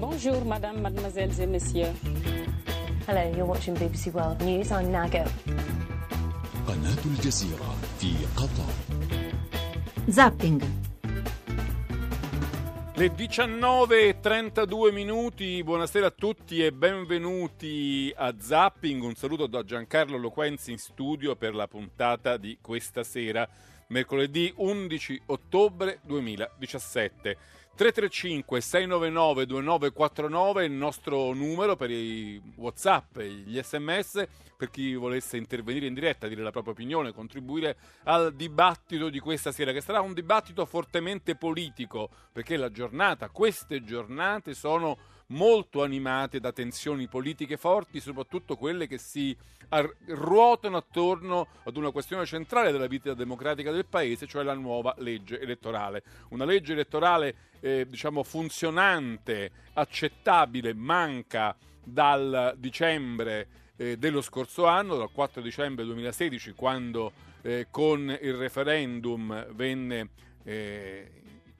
Bonjour, madame, mademoiselles et messieurs. Hello, you're watching BBC World News. I'm Nago. قناة الجزيرة في قطر Zapping. Le 19.32 minuti, buonasera a tutti e benvenuti a Zapping. Un saluto da Giancarlo Loquenzi in studio per la puntata di questa sera, mercoledì 11 ottobre 2017. 335 699 2949 è il nostro numero per i Whatsapp e gli sms per chi volesse intervenire in diretta, dire la propria opinione, contribuire al dibattito di questa sera, che sarà un dibattito fortemente politico, perché la giornata, queste giornate sono molto animate da tensioni politiche forti, soprattutto quelle che si ruotano attorno ad una questione centrale della vita democratica del paese, cioè la nuova legge elettorale. Una legge elettorale eh, diciamo funzionante, accettabile, manca dal dicembre eh, dello scorso anno, dal 4 dicembre 2016, quando eh, con il referendum venne eh,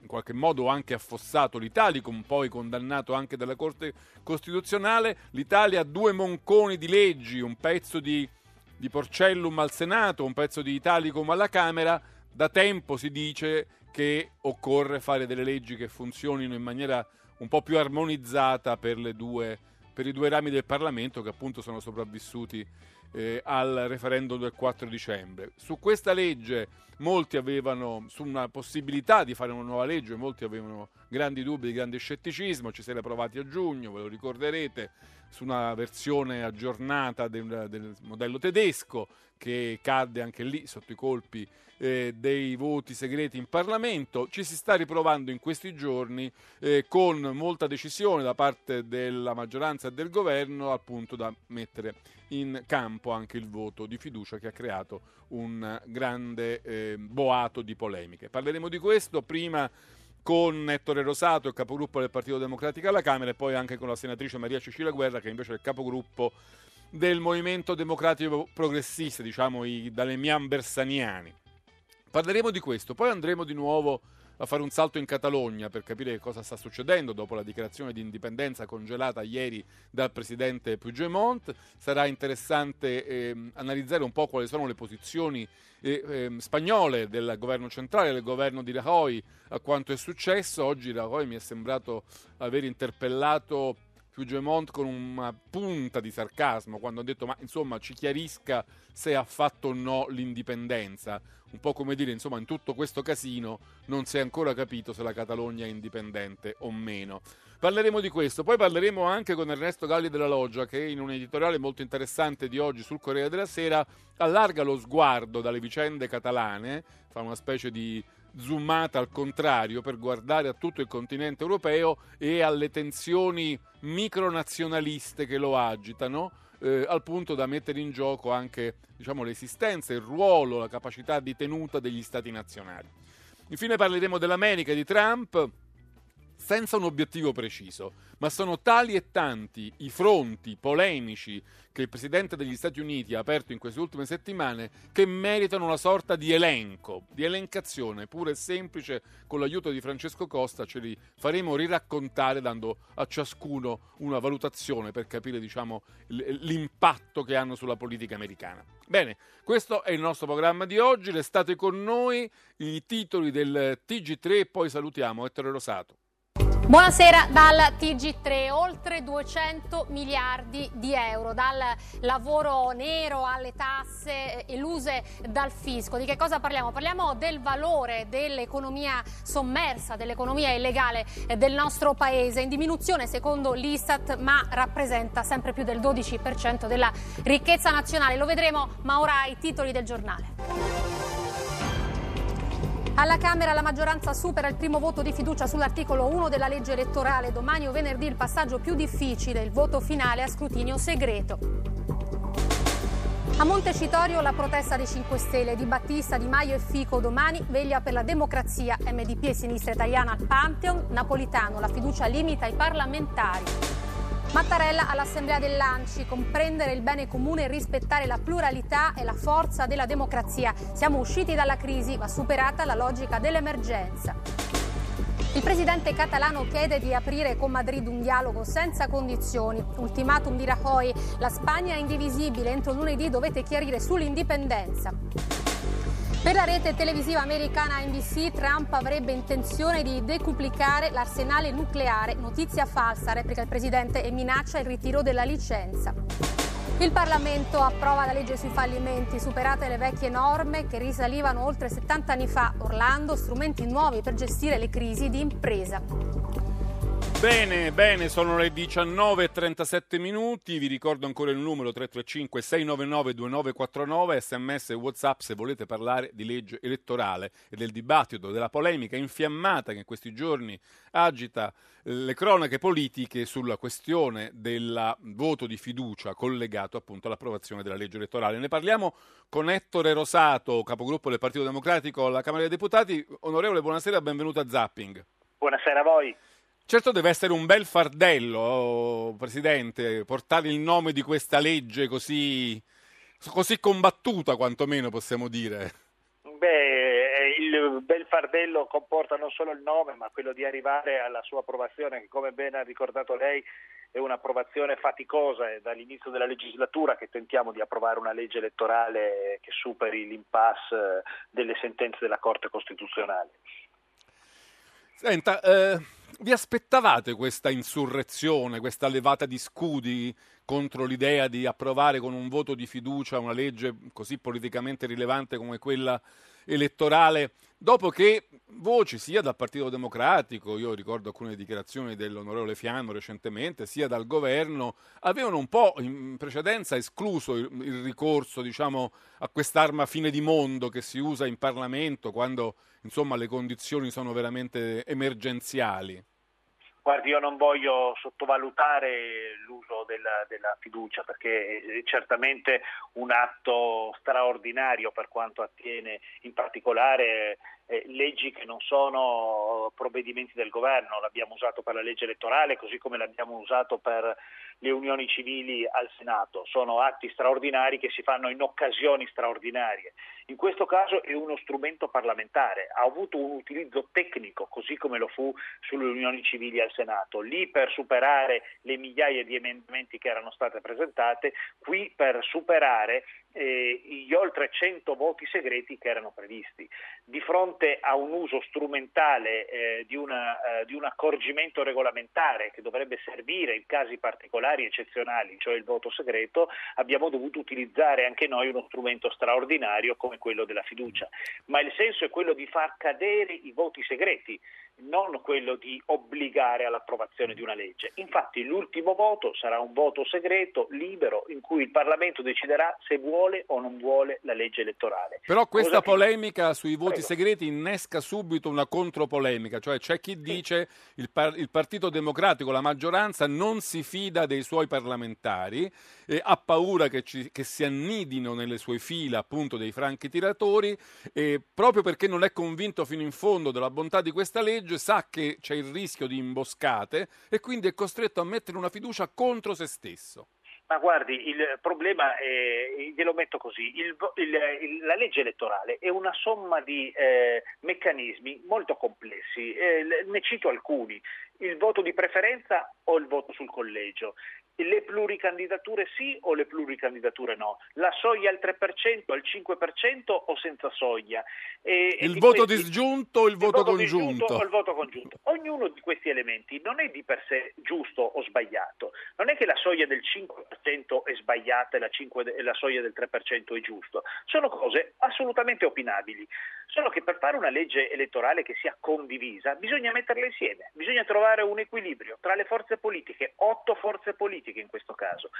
qualche modo anche affossato l'Italicum, poi condannato anche dalla Corte Costituzionale. L'Italia ha due monconi di leggi, un pezzo di, di Porcellum al Senato, un pezzo di Italicum alla Camera. Da tempo si dice che occorre fare delle leggi che funzionino in maniera un po' più armonizzata per, due, per i due rami del Parlamento che appunto sono sopravvissuti eh, al referendum del 4 dicembre. Su questa legge molti avevano, su una possibilità di fare una nuova legge, molti avevano grandi dubbi, grande scetticismo, ci si era provati a giugno, ve lo ricorderete, su una versione aggiornata del, del modello tedesco che cadde anche lì sotto i colpi eh, dei voti segreti in Parlamento. Ci si sta riprovando in questi giorni eh, con molta decisione da parte della maggioranza e del governo al punto da mettere in campo anche il voto di fiducia che ha creato un grande eh, boato di polemiche. Parleremo di questo prima con Ettore Rosato, il capogruppo del Partito Democratico alla Camera, e poi anche con la senatrice Maria Cecilia Guerra, che invece è il capogruppo del Movimento Democratico Progressista, diciamo i Dalemian Bersaniani. Parleremo di questo, poi andremo di nuovo fare un salto in Catalogna per capire cosa sta succedendo dopo la dichiarazione di indipendenza congelata ieri dal presidente Puigdemont. Sarà interessante eh, analizzare un po' quali sono le posizioni eh, eh, spagnole del governo centrale, del governo di Rajoy, a quanto è successo. Oggi Rajoy mi è sembrato aver interpellato Puigdemont con una punta di sarcasmo quando ha detto ma insomma ci chiarisca se ha fatto o no l'indipendenza un po' come dire, insomma, in tutto questo casino non si è ancora capito se la Catalogna è indipendente o meno. Parleremo di questo, poi parleremo anche con Ernesto Galli della Loggia che in un editoriale molto interessante di oggi sul Corriere della Sera allarga lo sguardo dalle vicende catalane, fa una specie di zoomata al contrario per guardare a tutto il continente europeo e alle tensioni micronazionaliste che lo agitano eh, al punto da mettere in gioco anche diciamo, l'esistenza, il ruolo, la capacità di tenuta degli stati nazionali. Infine parleremo dell'America di Trump senza un obiettivo preciso, ma sono tali e tanti i fronti polemici che il Presidente degli Stati Uniti ha aperto in queste ultime settimane che meritano una sorta di elenco, di elencazione pura e semplice, con l'aiuto di Francesco Costa ce li faremo riraccontare dando a ciascuno una valutazione per capire diciamo, l'impatto che hanno sulla politica americana. Bene, questo è il nostro programma di oggi, restate con noi, i titoli del TG3 e poi salutiamo Ettore Rosato. Buonasera dal TG3, oltre 200 miliardi di euro, dal lavoro nero alle tasse eluse dal fisco. Di che cosa parliamo? Parliamo del valore dell'economia sommersa, dell'economia illegale del nostro paese, in diminuzione secondo l'Istat, ma rappresenta sempre più del 12% della ricchezza nazionale. Lo vedremo, ma ora i titoli del giornale. Alla Camera la maggioranza supera il primo voto di fiducia sull'articolo 1 della legge elettorale. Domani o venerdì il passaggio più difficile, il voto finale a scrutinio segreto. A Montecitorio la protesta dei 5 Stelle di Battista, Di Maio e Fico domani veglia per la democrazia MDP e sinistra italiana al Pantheon, Napolitano la fiducia limita ai parlamentari. Mattarella all'Assemblea dell'Anci, comprendere il bene comune e rispettare la pluralità e la forza della democrazia. Siamo usciti dalla crisi, va superata la logica dell'emergenza. Il presidente catalano chiede di aprire con Madrid un dialogo senza condizioni. Ultimatum di Rajoy, la Spagna è indivisibile, entro lunedì dovete chiarire sull'indipendenza. Per la rete televisiva americana NBC, Trump avrebbe intenzione di decuplicare l'arsenale nucleare. Notizia falsa, replica il presidente e minaccia il ritiro della licenza. Il Parlamento approva la legge sui fallimenti, superate le vecchie norme che risalivano oltre 70 anni fa. Orlando, strumenti nuovi per gestire le crisi di impresa. Bene, bene, sono le 19.37 minuti, vi ricordo ancora il numero 335 699 2949, sms e whatsapp se volete parlare di legge elettorale e del dibattito, della polemica infiammata che in questi giorni agita le cronache politiche sulla questione del voto di fiducia collegato appunto all'approvazione della legge elettorale. Ne parliamo con Ettore Rosato, capogruppo del Partito Democratico alla Camera dei Deputati. Onorevole, buonasera, benvenuto a Zapping. Buonasera a voi. Certo deve essere un bel fardello, oh, Presidente, portare il nome di questa legge così, così combattuta, quantomeno possiamo dire. Beh, il bel fardello comporta non solo il nome, ma quello di arrivare alla sua approvazione, che come ben ha ricordato lei è un'approvazione faticosa. È dall'inizio della legislatura che tentiamo di approvare una legge elettorale che superi l'impasse delle sentenze della Corte Costituzionale. Senta, eh, vi aspettavate questa insurrezione, questa levata di scudi contro l'idea di approvare con un voto di fiducia una legge così politicamente rilevante come quella elettorale, dopo che voci sia dal Partito Democratico, io ricordo alcune dichiarazioni dell'onorevole Fiano recentemente, sia dal governo, avevano un po' in precedenza escluso il, il ricorso diciamo, a quest'arma fine di mondo che si usa in Parlamento quando insomma, le condizioni sono veramente emergenziali. Guardi, io non voglio sottovalutare l'uso della, della, fiducia perché è certamente un atto straordinario per quanto attiene in particolare eh, leggi che non sono provvedimenti del governo, l'abbiamo usato per la legge elettorale così come l'abbiamo usato per le unioni civili al Senato, sono atti straordinari che si fanno in occasioni straordinarie. In questo caso è uno strumento parlamentare, ha avuto un utilizzo tecnico così come lo fu sulle unioni civili al Senato, lì per superare le migliaia di emendamenti che erano state presentate, qui per superare eh, gli oltre 100 voti segreti che erano previsti. Di fronte a un uso strumentale eh, di, una, eh, di, un accorgimento regolamentare che dovrebbe servire in casi particolari eccezionali, cioè il voto segreto, abbiamo dovuto utilizzare anche noi uno strumento straordinario come quello della fiducia. Ma il senso è quello di far cadere i voti segreti, non quello di obbligare all'approvazione di una legge. Infatti l'ultimo voto sarà un voto segreto, libero, in cui il Parlamento deciderà se vuole o non vuole la legge elettorale. Però questa Cosa polemica che... sui voti Prego. segreti innesca subito una contropolemica, cioè c'è chi dice sì. il, par- il Partito Democratico, la maggioranza non si fida dei suoi parlamentari, eh, ha paura che, ci, che, si annidino nelle sue fila appunto dei franchi tiratori, eh, proprio perché non è convinto fino in fondo della bontà di questa legge legge sa che c'è il rischio di imboscate e quindi è costretto a mettere una fiducia contro se stesso. Ma guardi, il problema è, glielo metto così, il, il, la legge elettorale è una somma di eh, meccanismi molto complessi, eh, ne cito alcuni, il voto di preferenza o il voto sul collegio, le pluricandidature sì o le pluricandidature no, la soglia al 3%, al 5% o senza soglia. E, il e voto questi, disgiunto o il, il voto, voto congiunto? o il voto congiunto. Ognuno di questi elementi non è di per sé giusto o sbagliato, non è che la soglia del 5% è sbagliata e la, 5, e la soglia del 3% è giusto, sono cose assolutamente opinabili, solo che per fare una legge elettorale che sia condivisa bisogna metterla insieme, bisogna trovare un equilibrio tra le forze politiche, otto forze politiche, in questo caso.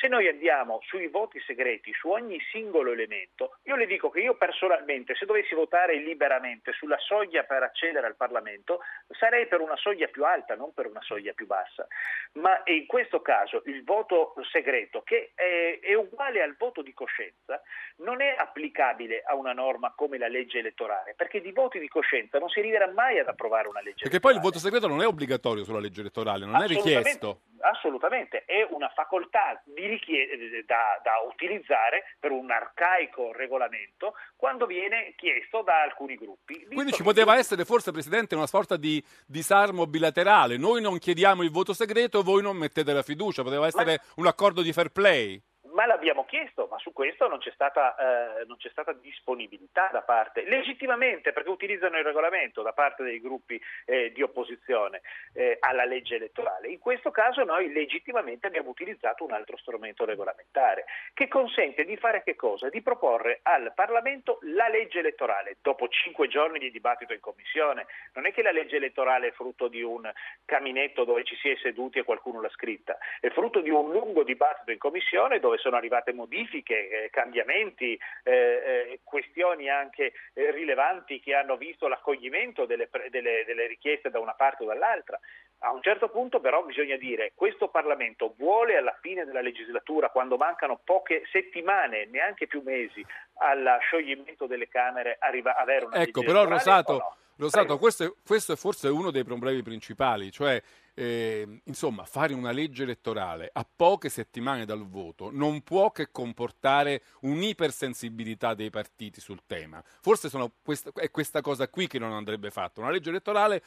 Se noi andiamo sui voti segreti su ogni singolo elemento, io le dico che io personalmente, se dovessi votare liberamente sulla soglia per accedere al Parlamento, sarei per una soglia più alta, non per una soglia più bassa. Ma in questo caso il voto segreto, che è, è uguale al voto di coscienza, non è applicabile a una norma come la legge elettorale elettorale, perché di voti di coscienza non si arriverà mai ad approvare una legge perché elettorale. poi il voto segreto non è obbligatorio sulla legge elettorale, non è richiesto. Assolutamente, è una facoltà richie- da, da, utilizzare per un arcaico regolamento quando viene chiesto da alcuni gruppi. Quindi ci poteva essere forse, Presidente, una sorta di disarmo bilaterale. Noi non chiediamo il voto segreto, voi non mettete la fiducia, poteva essere Ma... un accordo di fair play ma l'abbiamo chiesto, ma su questo non c'è stata, eh, non c'è stata disponibilità da parte, legittimamente perché utilizzano il regolamento da parte dei gruppi eh, di opposizione eh, alla legge elettorale. In questo caso noi legittimamente abbiamo utilizzato un altro strumento regolamentare che consente di fare che cosa? Di proporre al Parlamento la legge elettorale dopo cinque giorni di dibattito in commissione. Non è che la legge elettorale è frutto di un caminetto dove ci si è seduti e qualcuno l'ha scritta, è frutto di un lungo dibattito in commissione dove sono arrivate modifiche, eh, cambiamenti, eh, eh, questioni anche rilevanti che hanno visto l'accoglimento delle, delle, delle richieste da una parte o dall'altra. A un certo punto però bisogna dire questo Parlamento vuole alla fine della legislatura, quando mancano poche settimane, neanche più mesi, allo scioglimento delle Camere, arriva, avere una ecco, però Rosato, no? Rosato questo, è, questo è forse uno dei problemi principali, cioè eh, insomma, fare una legge elettorale a poche settimane dal voto non può che comportare un'ipersensibilità dei partiti sul tema. Forse questa, è questa cosa qui che non andrebbe fatta. Una legge elettorale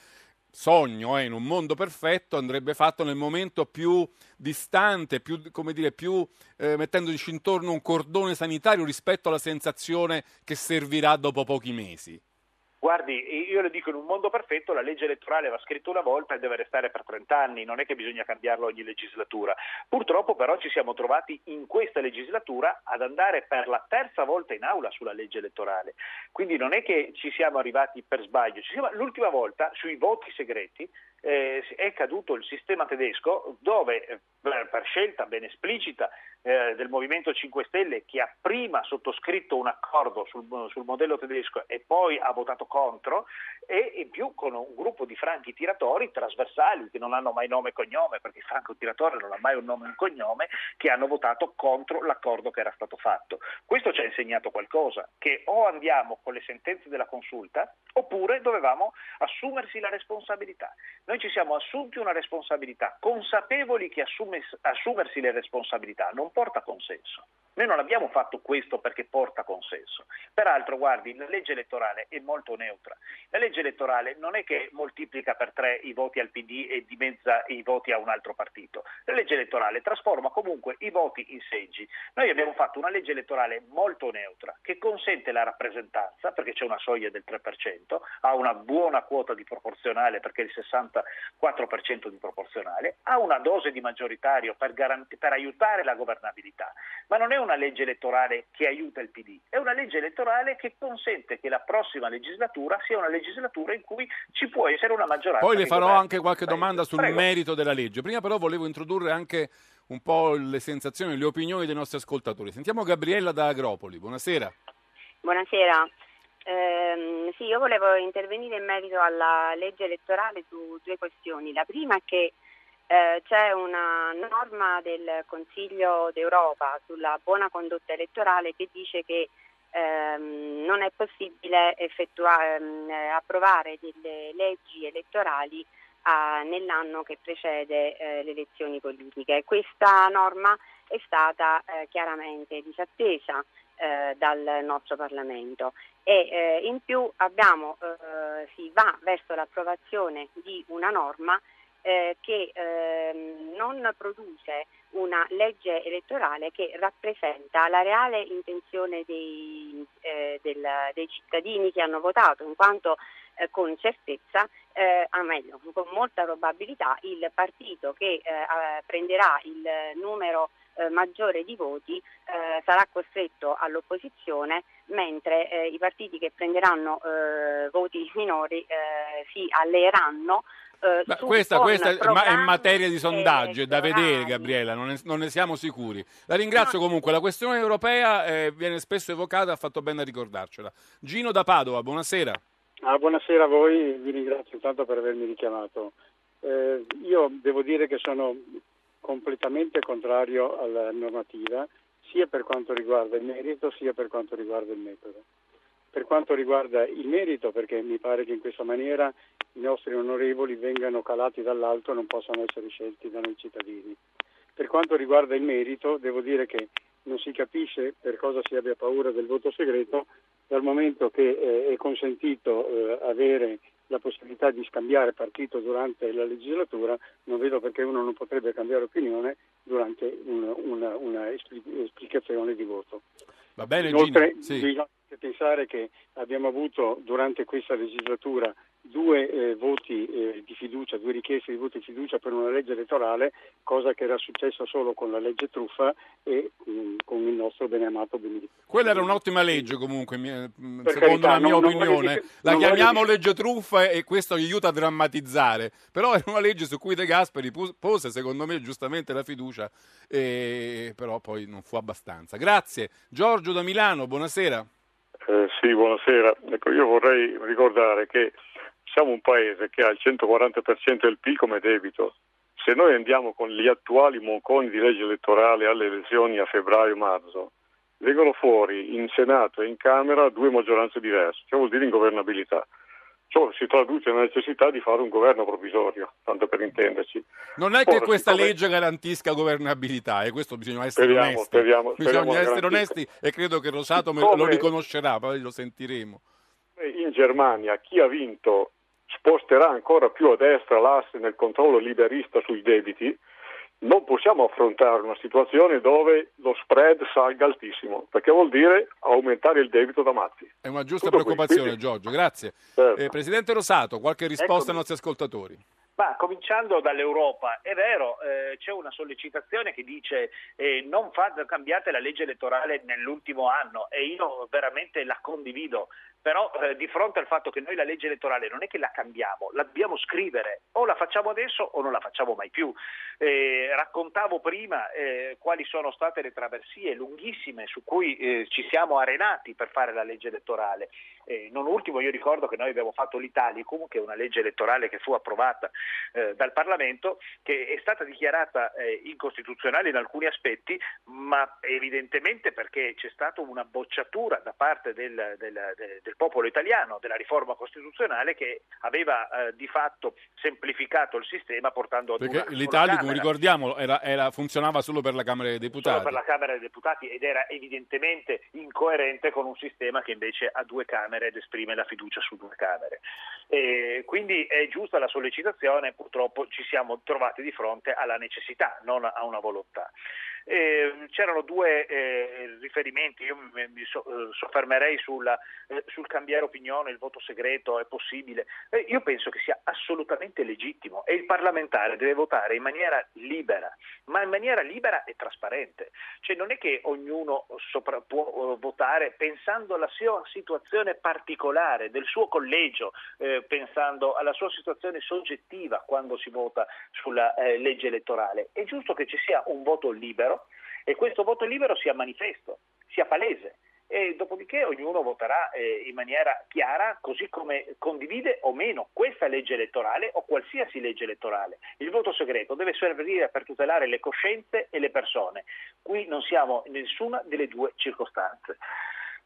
sogno eh, in un mondo perfetto andrebbe fatto nel momento più distante, più, dire, più eh, mettendoci intorno un cordone sanitario rispetto alla sensazione che servirà dopo pochi mesi. Guardi, io le dico, in un mondo perfetto la legge elettorale va scritta una volta e deve restare per 30 anni, non è che bisogna cambiarlo ogni legislatura. Purtroppo però ci siamo trovati in questa legislatura ad andare per la terza volta in aula sulla legge elettorale. Quindi non è che ci siamo arrivati per sbaglio, siamo, l'ultima volta sui voti segreti eh, è caduto il sistema tedesco dove eh, per scelta ben esplicita eh, del Movimento 5 Stelle che ha prima sottoscritto un accordo sul, sul, modello tedesco e poi ha votato contro e in più con un gruppo di franchi tiratori trasversali che non hanno mai nome e cognome perché franco tiratore non ha mai un nome e un cognome che hanno votato contro l'accordo che era stato fatto. Questo ci ha insegnato qualcosa, che o andiamo con le sentenze della consulta oppure dovevamo assumersi la responsabilità. Noi ci siamo assunti una responsabilità, consapevoli che assumersi le responsabilità non porta consenso. Noi non abbiamo fatto questo perché porta consenso. Peraltro, guardi, la legge elettorale è molto neutra. La legge elettorale non è che moltiplica per tre i voti al PD e dimezza i voti a un altro partito. La legge elettorale trasforma comunque i voti in seggi. Noi abbiamo fatto una legge elettorale molto neutra che consente la rappresentanza, perché c'è una soglia del 3%, ha una buona quota di proporzionale perché il 64% di proporzionale, ha una dose di maggioritario per, garant- per aiutare la governabilità, ma non è una legge elettorale che aiuta il PD, è una legge elettorale che consente che la prossima legislatura sia una legislatura in cui ci può essere una maggioranza. Poi le farò anche qualche domanda sul Prego. merito della legge. Prima però volevo introdurre anche un po' le sensazioni, le opinioni dei nostri ascoltatori. Sentiamo Gabriella da Agropoli. Buonasera. Buonasera. Eh, sì, io volevo intervenire in merito alla legge elettorale su due questioni. La prima è che eh, c'è una norma del Consiglio d'Europa sulla buona condotta elettorale che dice che ehm, non è possibile ehm, approvare delle leggi elettorali a, nell'anno che precede eh, le elezioni politiche. Questa norma è stata eh, chiaramente disattesa eh, dal nostro Parlamento e eh, in più abbiamo, eh, si va verso l'approvazione di una norma eh, che ehm, non produce una legge elettorale che rappresenta la reale intenzione dei, eh, del, dei cittadini che hanno votato, in quanto eh, con certezza, eh, a meglio, con molta probabilità, il partito che eh, prenderà il numero eh, maggiore di voti eh, sarà costretto all'opposizione, mentre i partiti che prenderanno voti minori si alleeranno eh, Beh, questa, questa è in materia di sondaggio, è da vedere Gabriela, non, è, non, ne siamo sicuri. La ringrazio no. comunque, la questione europea eh, viene spesso evocata, ha fatto bene a ricordarcela. Gino da Padova, buonasera. Ah, buonasera a voi, vi ringrazio tanto per avermi richiamato. Eh, io devo dire che sono completamente contrario alla normativa, sia per quanto riguarda il merito sia per quanto riguarda il metodo. per quanto riguarda il merito, perché mi pare che in questa maniera i nostri onorevoli vengano calati dall'alto e non possano essere scelti da noi cittadini. Per quanto riguarda il merito, devo dire che non si capisce per cosa si abbia paura del voto segreto dal momento che eh, è consentito eh, avere la possibilità di scambiare partito durante la legislatura, non vedo perché uno non potrebbe cambiare opinione durante una, una, una esplicazione di voto. Va bene, Inoltre, Gino, sì. bisogna pensare che abbiamo avuto durante questa legislatura due eh, voti eh, di fiducia, due richieste di voti di fiducia per una legge elettorale, cosa che era successa solo con la legge truffa e mh, con il nostro beneamato Benedetto. Quella era un'ottima legge comunque, mh, Per secondo carità, la mia non- non opinione. la non voglio chiamiamo dire- legge truffa e questo aiuta a drammatizzare, però è una legge su cui De Gasperi pose secondo me giustamente la fiducia, e... però poi non fu abbastanza. Grazie. Giorgio da Milano, buonasera. Eh, sì, buonasera. Ecco, io vorrei ricordare che siamo un paese che ha il 140% del PIL come debito. Se noi andiamo con gli attuali monconi di legge elettorale alle elezioni a febbraio-marzo, vengono fuori in Senato e in Camera due maggioranze diverse, ciò vuol dire ingovernabilità. Ciò si traduce nella necessità di fare un governo provvisorio, tanto per intenderci. Non è che Ora, questa siccome- legge garantisca governabilità, e questo bisogna essere Speriamo, onesti. speriamo- speriamo bisogna essere onesti e credo che Rosato me- Siccome- lo riconoscerà, poi lo sentiremo. in Germania chi ha vinto sposterà ancora più a destra l'asse nel controllo liberista sui debiti, non possiamo affrontare una situazione dove lo spread salga altissimo, perché vuol dire aumentare il debito da matti. È una giusta Tutto qui, preoccupazione, quindi- Giorgio, grazie. Certo. Eh, Presidente Rosato, qualche risposta ai Eccomi. nostri ascoltatori? Ma cominciando dall'Europa, è vero, eh, c'è una sollecitazione che dice eh, non fate, cambiate la legge elettorale nell'ultimo anno e io veramente la condivido, però eh, di fronte al fatto che noi la legge elettorale non è che la cambiamo, la dobbiamo scrivere, o la facciamo adesso o non la facciamo mai più. Eh, raccontavo prima eh, quali sono state le traversie lunghissime su cui eh, ci siamo arenati per fare la legge elettorale. Eh, non ultimo io ricordo che noi abbiamo fatto l'Italicum, che è una legge elettorale che fu approvata eh, dal Parlamento, che è stata dichiarata incostituzionale in alcuni aspetti, ma evidentemente perché c'è stata una bocciatura da parte del, del- del- del popolo italiano della riforma costituzionale che aveva eh, di fatto semplificato il sistema portando ad Perché una l'Italicum, Camera. ricordiamolo, era- era- funzionava solo per la Camera dei Solo Deputati. per la Camera dei Deputati ed era evidentemente incoerente con un sistema che invece ha due Camere ed esprime la fiducia su due Camere. E quindi è giusta la sollecitazione, purtroppo ci siamo trovati di fronte alla necessità, non a una volontà. Eh, c'erano due eh, riferimenti, io mi, so- eh, soffermerei sulla, eh, sul cambiare opinione, il voto segreto è possibile. Eh, io penso che sia assolutamente legittimo e il parlamentare deve votare in maniera libera, ma in maniera libera e trasparente. Cioè non è che ognuno sopra- può votare pensando alla sua situazione particolare, del suo collegio, pensando alla sua situazione soggettiva quando si vota sulla legge elettorale. È giusto che ci sia un voto libero e questo voto libero sia manifesto, sia palese. E dopodiché ognuno voterà eh, in maniera chiara, così come condivide o meno questa legge elettorale o qualsiasi legge elettorale. Il voto segreto deve servire per tutelare le coscienze e le persone. Qui non siamo in nessuna delle due circostanze.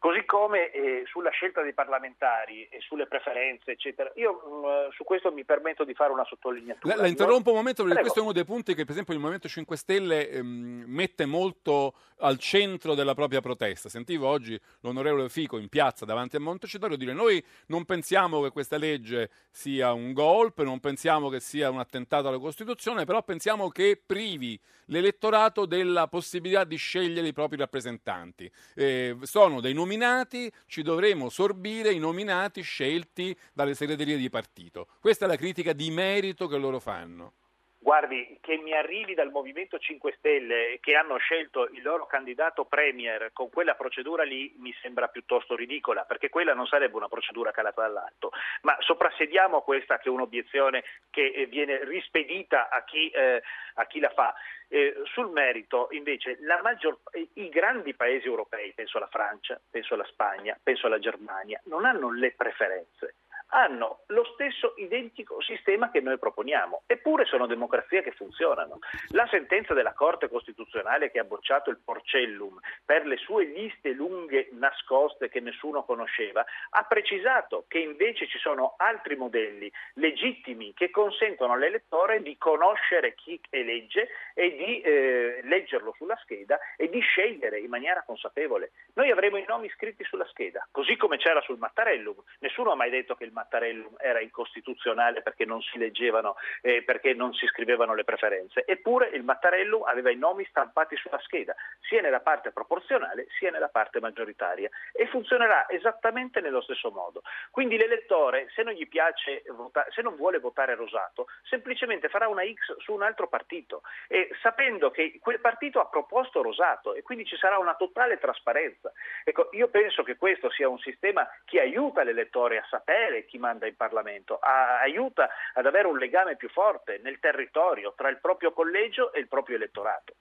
Così come eh, sulla scelta dei parlamentari e sulle preferenze, eccetera, io mh, su questo mi permetto di fare una sottolineatura. La, la interrompo un momento perché Prego. questo è uno dei punti che per esempio il Movimento 5 Stelle ehm, mette molto al centro della propria protesta. Sentivo oggi l'onorevole Fico in piazza davanti a Montecitorio dire noi non pensiamo che questa legge sia un golpe, non pensiamo che sia un attentato alla Costituzione, però pensiamo che privi l'elettorato della possibilità di scegliere i propri rappresentanti. Eh, sono dei nominati, ci dovremo sorbire i nominati scelti dalle segreterie di partito. Questa è la critica di merito che loro fanno. Guardi, che mi arrivi dal Movimento 5 Stelle che hanno scelto il loro candidato premier con quella procedura lì mi sembra piuttosto ridicola, perché quella non sarebbe una procedura calata dall'alto. Ma soprassediamo questa che è un'obiezione che eh, viene rispedita a chi, eh, a chi la fa. Eh, sul merito, invece, maggior, i grandi paesi europei, penso alla Francia, penso alla Spagna, penso alla Germania, non hanno le preferenze hanno lo stesso identico sistema che noi proponiamo, eppure sono democrazie che funzionano. La sentenza della Corte Costituzionale che ha bocciato il Porcellum per le sue liste lunghe nascoste che nessuno conosceva, ha precisato che invece ci sono altri modelli legittimi che consentono all'elettore di conoscere chi elegge e di eh, leggerlo sulla scheda e di scegliere in maniera consapevole. Noi avremo i nomi scritti sulla scheda, così come c'era sul Mattarellum. Nessuno ha mai detto che il Mattarellum era incostituzionale perché non si leggevano, eh, perché non si scrivevano le preferenze. Eppure il Mattarellum aveva i nomi stampati sulla scheda, sia nella parte proporzionale sia nella parte maggioritaria e funzionerà esattamente nello stesso modo. Quindi l'elettore, se non gli piace votare, se non vuole votare Rosato, semplicemente farà una X su un altro partito e sapendo che quel partito ha proposto Rosato e quindi ci sarà una totale trasparenza. Ecco, io penso che questo sia un sistema che aiuta l'elettore a sapere chi manda in Parlamento, a, aiuta ad avere un legame più forte nel territorio tra il proprio collegio e il proprio elettorato.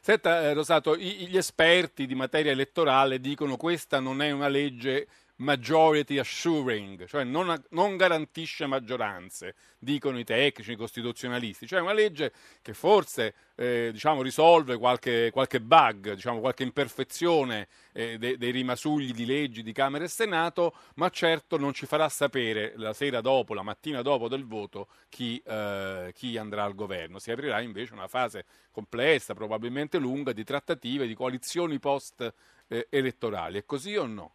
Senta eh, Rosato, gli esperti di materia elettorale dicono che questa non è una legge majority assuring, cioè non, non, garantisce maggioranze, dicono i tecnici, i costituzionalisti, cioè una legge che forse eh, diciamo, risolve qualche, qualche bug, diciamo, qualche imperfezione eh, dei, dei rimasugli di leggi di Camera e Senato, ma certo non ci farà sapere la sera dopo, la mattina dopo del voto, chi, eh, chi andrà al governo. Si aprirà invece una fase complessa, probabilmente lunga, di trattative, di coalizioni post eh. È così o no?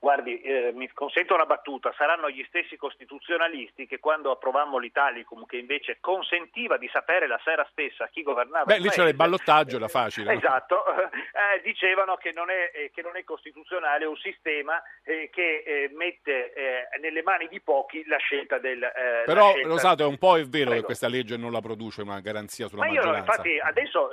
Guardi, eh, mi consento una battuta, saranno gli stessi costituzionalisti che quando approvammo l'Italicum, che invece consentiva di sapere la sera stessa chi governava Beh, lì c'era il ballottaggio, era facile. Esatto, eh, dicevano che non, è, eh, che non, è, costituzionale un sistema eh, che eh, mette eh, nelle mani di pochi la scelta del... Però, scelta Rosato, è un po' è vero Prego. che questa legge non la produce una garanzia sulla Ma io, maggioranza. infatti, adesso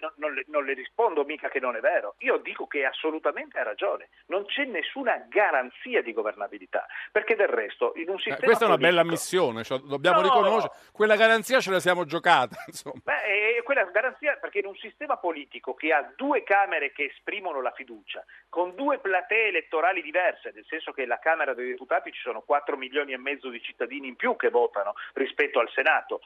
non, non, le, non le rispondo mica che non è vero. Io dico che assolutamente ha ragione. Non c'è nessun nessuna garanzia di governabilità, perché del resto in un sistema eh, Questa è una politico... bella ammissione, cioè, dobbiamo no, riconoscere, quella garanzia ce la siamo giocata. Insomma. Beh, è quella garanzia perché in un sistema politico che ha due Camere che esprimono la fiducia, con due platee elettorali diverse, nel senso che la Camera dei Deputati ci sono 4 milioni e mezzo di cittadini in più che votano rispetto al Senato,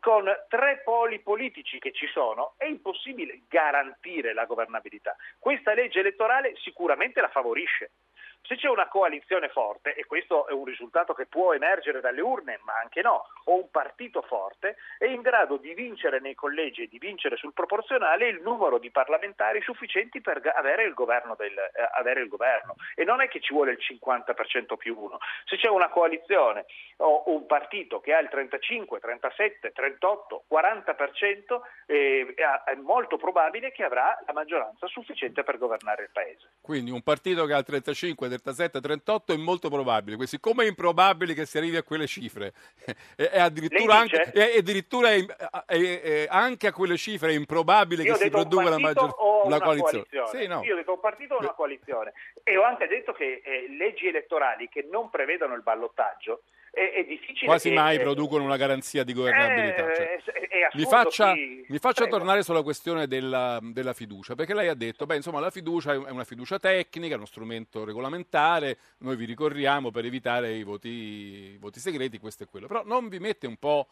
con tre poli politici che ci sono, è impossibile garantire la governabilità. Questa legge elettorale sicuramente la favorisce. Se c'è una coalizione forte, e questo è un risultato che può emergere dalle urne, ma anche no, o un partito forte, è in grado di vincere nei collegi e di vincere sul proporzionale il numero di parlamentari sufficienti per avere il governo. Del, eh, avere il governo. E non è che ci vuole il 50% più uno. Se c'è una coalizione o un partito che ha il 35, 37, 38, 40%, eh, è molto probabile che avrà la maggioranza sufficiente per governare il paese. Quindi un partito che ha il 35, 37, 38 è molto probabile, siccome è improbabile che si arrivi a quelle cifre e, e addirittura, anche, e, addirittura è, è, anche, a quelle cifre è improbabile Io che si produca la, maggior, la coalizione. coalizione. Sì, no. Io ho detto un partito o una coalizione e ho anche detto che eh, leggi elettorali che non prevedono il ballottaggio è, è difficile. Quasi che, mai producono una garanzia di governabilità. Eh, cioè. è, è mi faccia, chi... mi faccia tornare sulla questione della, della, fiducia, perché lei ha detto, beh, insomma, la fiducia è una fiducia tecnica, è uno strumento regolamentare, noi vi ricorriamo per evitare i voti, i voti segreti, questo e quello. Però non vi mette un po'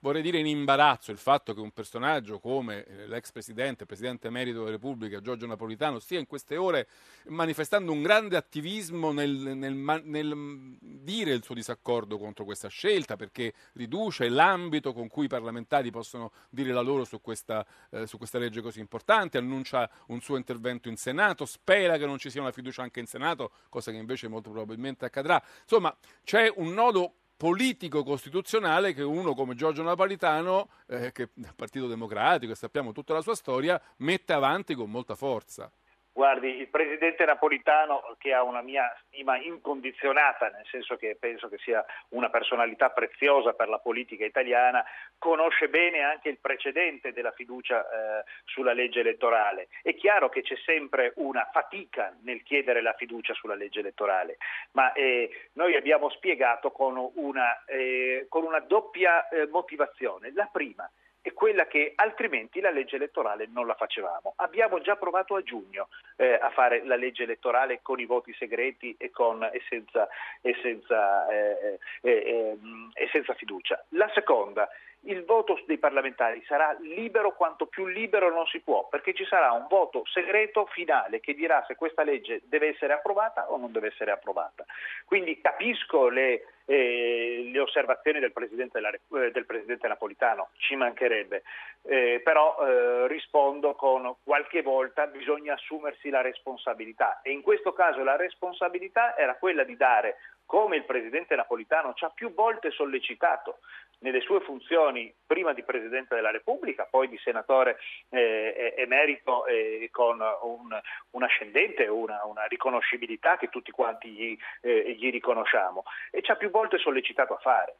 vorrei dire in imbarazzo il fatto che un personaggio come eh, l'ex presidente, presidente emerito della Repubblica, Giorgio Napolitano, stia in queste ore manifestando un grande attivismo nel, nel, nel, dire il suo disaccordo contro questa scelta, perché riduce l'ambito con cui i parlamentari possono dire la loro su questa, eh, su questa legge così importante, annuncia un suo intervento in Senato, spera che non ci sia una fiducia anche in Senato, cosa che invece molto probabilmente accadrà. Insomma, c'è un nodo politico costituzionale che uno come Giorgio Napolitano, eh, che è Partito Democratico e sappiamo tutta la sua storia, mette avanti con molta forza. Guardi, il presidente Napolitano, che ha una mia stima incondizionata, nel senso che penso che sia una personalità preziosa per la politica italiana, conosce bene anche il precedente della fiducia eh, sulla legge elettorale. È chiaro che c'è sempre una fatica nel chiedere la fiducia sulla legge elettorale, ma eh, noi abbiamo spiegato con una, eh, con una doppia eh, motivazione. La prima, è quella che altrimenti la legge elettorale non la facevamo. Abbiamo già provato a giugno eh, a fare la legge elettorale con i voti segreti e, con, e senza, e senza, eh, eh, e senza fiducia. La seconda il voto dei parlamentari sarà libero quanto più libero non si può, perché ci sarà un voto segreto finale che dirà se questa legge deve essere approvata o non deve essere approvata. Quindi capisco le, eh, le osservazioni del presidente, della, eh, del presidente, Napolitano, ci mancherebbe, eh, però eh, rispondo con qualche volta bisogna assumersi la responsabilità e in questo caso la responsabilità era quella di dare come il presidente Napolitano ci ha più volte sollecitato nelle sue funzioni prima di Presidente della Repubblica, poi di senatore eh, emerito eh, con un, un ascendente, una, una, riconoscibilità che tutti quanti gli, eh, gli riconosciamo e ci ha più volte sollecitato a fare.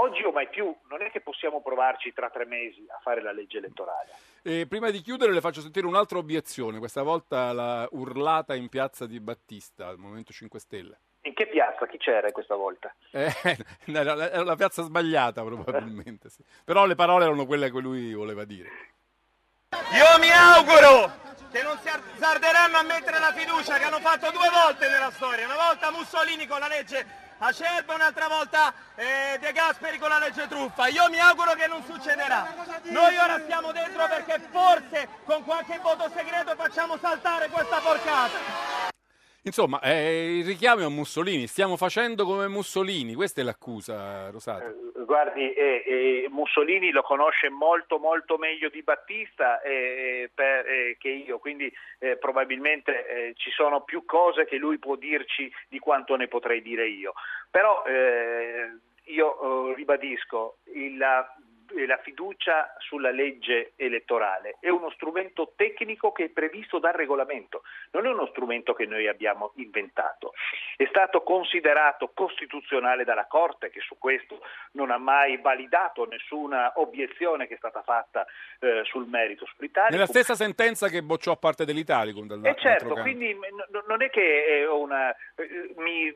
Oggi o mai più non è che possiamo provarci tra tre mesi a fare la legge elettorale. E prima di chiudere le faccio sentire un'altra obiezione, questa volta la urlata in piazza di Battista, al Movimento 5 Stelle. In che piazza? Chi c'era questa volta? Eh, era la piazza sbagliata probabilmente, sì. però le parole erano quelle che lui voleva dire. Io mi auguro che non si azzarderanno a mettere la fiducia che hanno fatto due volte nella storia, una volta Mussolini con la legge Acerba, un'altra volta eh, De Gasperi con la legge truffa. Io mi auguro che non succederà. Noi ora stiamo dentro perché forse con qualche voto segreto facciamo saltare questa porcata. Insomma, eh, il richiamo è a Mussolini, stiamo facendo come Mussolini, questa è l'accusa, Rosato. Eh, guardi, eh, eh Mussolini lo conosce molto molto meglio di Battista eh, per, eh, che io, quindi probabilmente ci sono più cose che lui può dirci di quanto ne potrei dire io. Però io ribadisco, il, la fiducia sulla legge elettorale è uno strumento tecnico che è previsto dal regolamento, non è uno strumento che noi abbiamo inventato. È stato considerato costituzionale dalla Corte che su questo non ha mai validato nessuna obiezione che è stata fatta eh, sul merito sull'Italia. Nella stessa sentenza che bocciò parte dell'Italicum. Eh certo, quindi n- non è che è una... Eh, mi,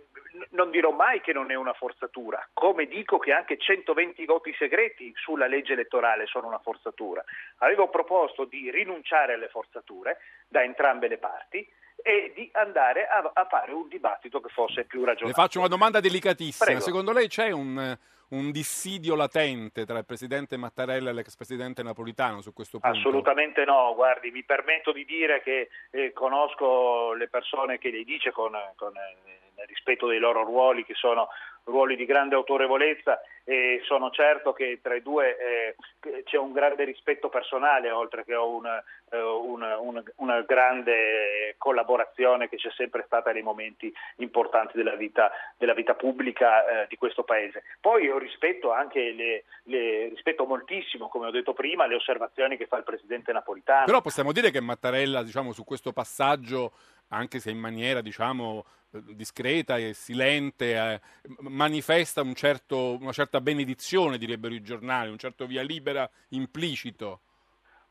non dirò mai che non è una forzatura, come dico che anche 120 voti segreti sulla legge elettorale sono una forzatura. Avevo proposto di rinunciare alle forzature da entrambe le parti e di andare a, a fare un dibattito che fosse più ragionevole. Le faccio una domanda delicatissima. Prego. Secondo lei c'è un, un, dissidio latente tra il presidente Mattarella e l'ex presidente Napolitano su questo punto? Assolutamente no. Guardi, mi permetto di dire che eh, conosco le persone che lei dice con, con eh, rispetto dei loro ruoli che sono ruoli di grande autorevolezza e sono certo che tra i due eh, c'è un grande rispetto personale oltre che una, eh, una, una, una, grande collaborazione che c'è sempre stata nei momenti importanti della vita, della vita pubblica eh, di questo Paese. Poi io rispetto anche le, le, rispetto moltissimo, come ho detto prima, le osservazioni che fa il Presidente Napolitano. Però possiamo dire che Mattarella diciamo, su questo passaggio anche se in maniera diciamo discreta e silente, eh, manifesta un certo, una certa benedizione, direbbero i giornali, un certo via libera implicito.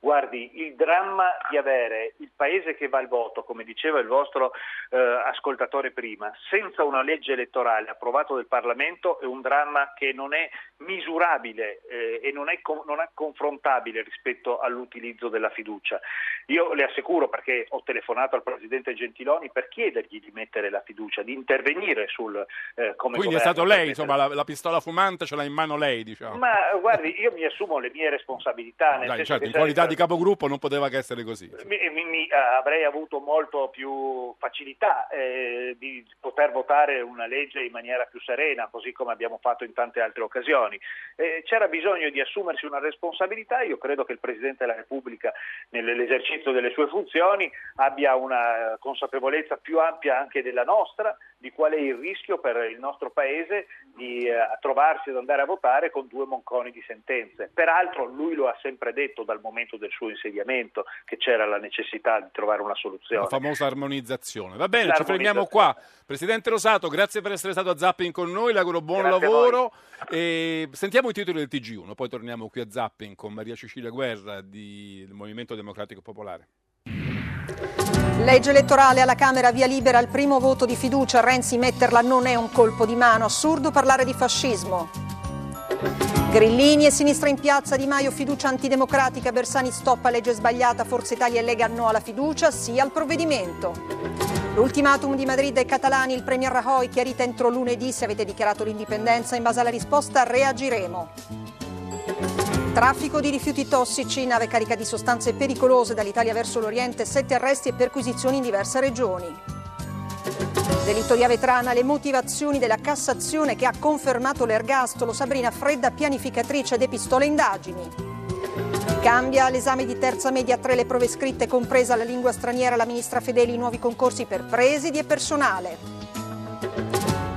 Guardi, il dramma di avere il paese che va al voto, come diceva il vostro eh, ascoltatore prima, senza una legge elettorale approvata dal Parlamento è un dramma che non è misurabile eh, e non è, non è, confrontabile rispetto all'utilizzo della fiducia. Io le assicuro, perché ho telefonato al Presidente Gentiloni per chiedergli di mettere la fiducia, di intervenire sul eh, come Quindi è stato lei, insomma, la, la, pistola fumante ce l'ha in mano lei, diciamo. Ma guardi, io mi assumo le mie responsabilità. No, dai, certo, in qualità di capogruppo non poteva che essere così. Mi, mi, eh, avrei avuto molto più facilità eh, di poter votare una legge in maniera più serena, così come abbiamo fatto in tante altre occasioni. Eh, c'era bisogno di assumersi una responsabilità, io credo che il Presidente della Repubblica nell'esercizio delle sue funzioni abbia una consapevolezza più ampia anche della nostra di qual è il rischio per il nostro Paese di eh, trovarsi ad andare a votare con due monconi di sentenze. Peraltro lui lo ha sempre detto dal momento del suo insediamento che c'era la necessità di trovare una soluzione. La famosa armonizzazione. Va bene, ci fermiamo qua. Presidente Rosato, grazie per essere stato a Zapping con noi, le auguro buon grazie lavoro. E sentiamo i titoli del TG1, poi torniamo qui a Zapping con Maria Cecilia Guerra del Movimento Democratico Popolare. Legge elettorale alla Camera via libera al primo voto di fiducia. Renzi metterla non è un colpo di mano. Assurdo parlare di fascismo. Grillini e sinistra in piazza Di Maio fiducia antidemocratica, Bersani stoppa legge sbagliata, Forza Italia e Lega no alla fiducia, sì al provvedimento. L'ultimatum di Madrid e Catalani, il Premier Rajoy chiarita entro lunedì se avete dichiarato l'indipendenza, in base alla risposta reagiremo. Traffico di rifiuti tossici, nave carica di sostanze pericolose dall'Italia verso l'Oriente, sette arresti e perquisizioni in diverse regioni. Delitto di Avetrana, le motivazioni della Cassazione che ha confermato l'ergastolo, Sabrina Fredda, pianificatrice ed pistola indagini. Cambia l'esame di terza media tre le prove scritte, compresa la lingua straniera, la ministra Fedeli, nuovi concorsi per presidi e personale.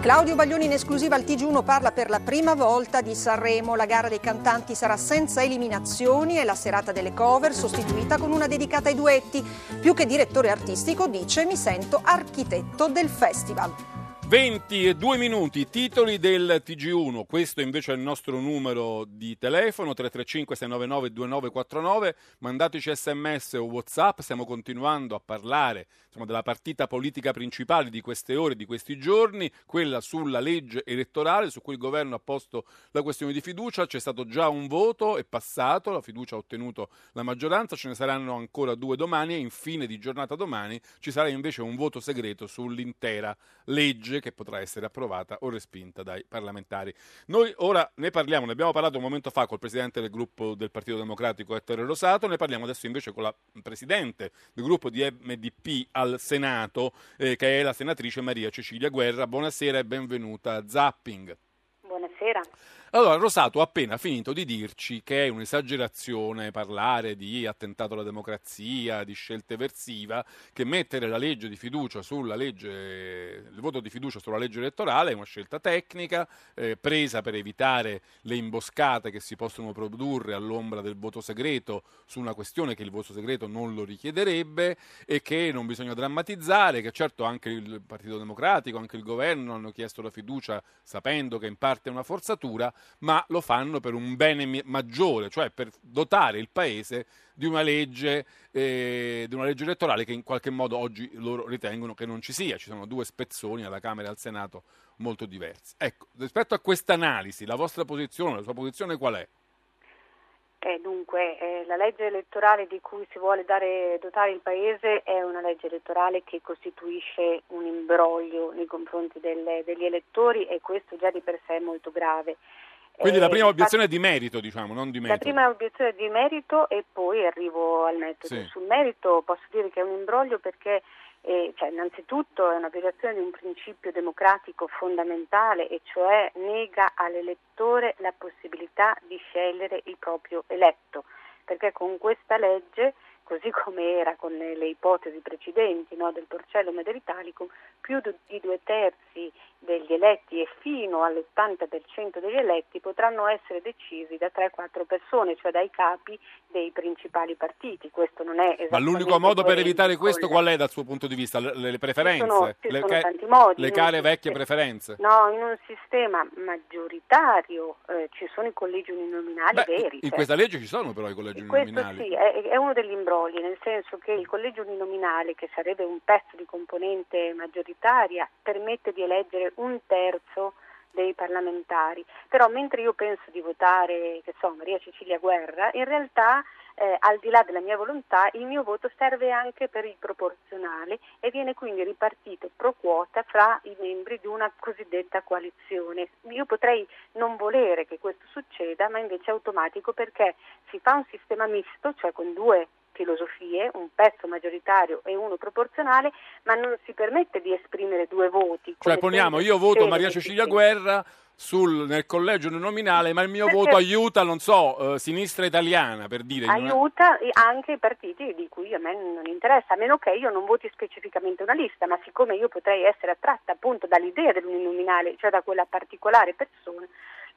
Claudio Baglioni in esclusiva al TG1 parla per la prima volta di Sanremo. La gara dei cantanti sarà senza eliminazioni e la serata delle cover sostituita con una dedicata ai duetti. Più che direttore artistico dice mi sento architetto del festival. 22 minuti, titoli del TG1, questo invece è il nostro numero di telefono 335 699 2949, mandateci sms o whatsapp, stiamo continuando a parlare insomma, della partita politica principale di queste ore, di questi giorni, quella sulla legge elettorale su cui il governo ha posto la questione di fiducia, c'è stato già un voto, è passato, la fiducia ha ottenuto la maggioranza, ce ne saranno ancora due domani e infine di giornata domani ci sarà invece un voto segreto sull'intera legge che potrà essere approvata o respinta dai parlamentari. Noi ora ne parliamo, ne abbiamo parlato un momento fa col presidente del gruppo del Partito Democratico Ettore Rosato, ne parliamo adesso invece con la presidente del gruppo di MDP al Senato, eh, che è la senatrice Maria Cecilia Guerra. Buonasera e benvenuta a Zapping. Buonasera. Allora, Rosato ha appena finito di dirci che è un'esagerazione parlare di attentato alla democrazia, di scelta eversiva, che mettere la legge di fiducia sulla legge, il voto di fiducia sulla legge elettorale è una scelta tecnica, eh, presa per evitare le imboscate che si possono produrre all'ombra del voto segreto su una questione che il voto segreto non lo richiederebbe e che non bisogna drammatizzare, che certo anche il Partito Democratico, anche il governo hanno chiesto la fiducia sapendo che in parte è una forzatura, ma lo fanno per un bene maggiore, cioè per dotare il Paese di una legge, eh, di una legge elettorale che in qualche modo oggi loro ritengono che non ci sia. Ci sono due spezzoni alla Camera e al Senato molto diversi. Ecco, rispetto a questa analisi, la vostra posizione, la sua posizione qual è? Eh, dunque, eh, la legge elettorale di cui si vuole dare, dotare il Paese è una legge elettorale che costituisce un imbroglio nei confronti delle, degli elettori e questo già di per sé è molto grave. Quindi Eh, la prima obiezione è di merito, diciamo, non di La metodo. prima obiezione è di merito e poi arrivo al metodo. Sì. Sul merito posso dire che è un imbroglio perché eh, cioè, innanzitutto è una violazione di un principio democratico fondamentale e cioè nega all'elettore la possibilità di scegliere il proprio eletto, perché con questa legge così come era con le ipotesi precedenti no, del Porcellum e dell'Italicum, più di due terzi degli eletti e fino all'80% degli eletti potranno essere decisi da 3-4 persone, cioè dai capi dei principali partiti. Questo non è Ma esattamente l'unico modo per evitare questo qual è dal suo punto di vista? Le, le preferenze? Ci sono- ci le, tanti modi, le care vecchie preferenze? No, in un sistema maggioritario eh, ci sono i collegi uninominali Beh, veri. in cioè- questa legge ci sono però i collegi questo uninominali. sì, è, è uno degli imbrogli, nel senso che il collegio uninominale, che sarebbe un pezzo di componente maggioritaria, permette di eleggere un terzo dei parlamentari. Però mentre io penso di votare, che so, Maria Cecilia Guerra, in realtà eh, al di là della mia volontà il mio voto serve anche per il proporzionale e viene quindi ripartito pro quota fra i membri di una cosiddetta coalizione. Io potrei non volere che questo succeda, ma invece è automatico perché si fa un sistema misto, cioè con due filosofie, un pezzo maggioritario e uno proporzionale, ma non si permette di esprimere due voti. Cioè poniamo, io voto Maria Cecilia. Guerra sul- nel collegio uninominale, ma il mio Eh, voto eh. aiuta, non so, eh, sinistra italiana, per dire. una- aiuta i- anche i partiti di cui a me non interessa, a meno che io non voti specificamente una lista, ma siccome io potrei essere attratta appunto dall'idea dell'uninominale, cioè da quella particolare persona,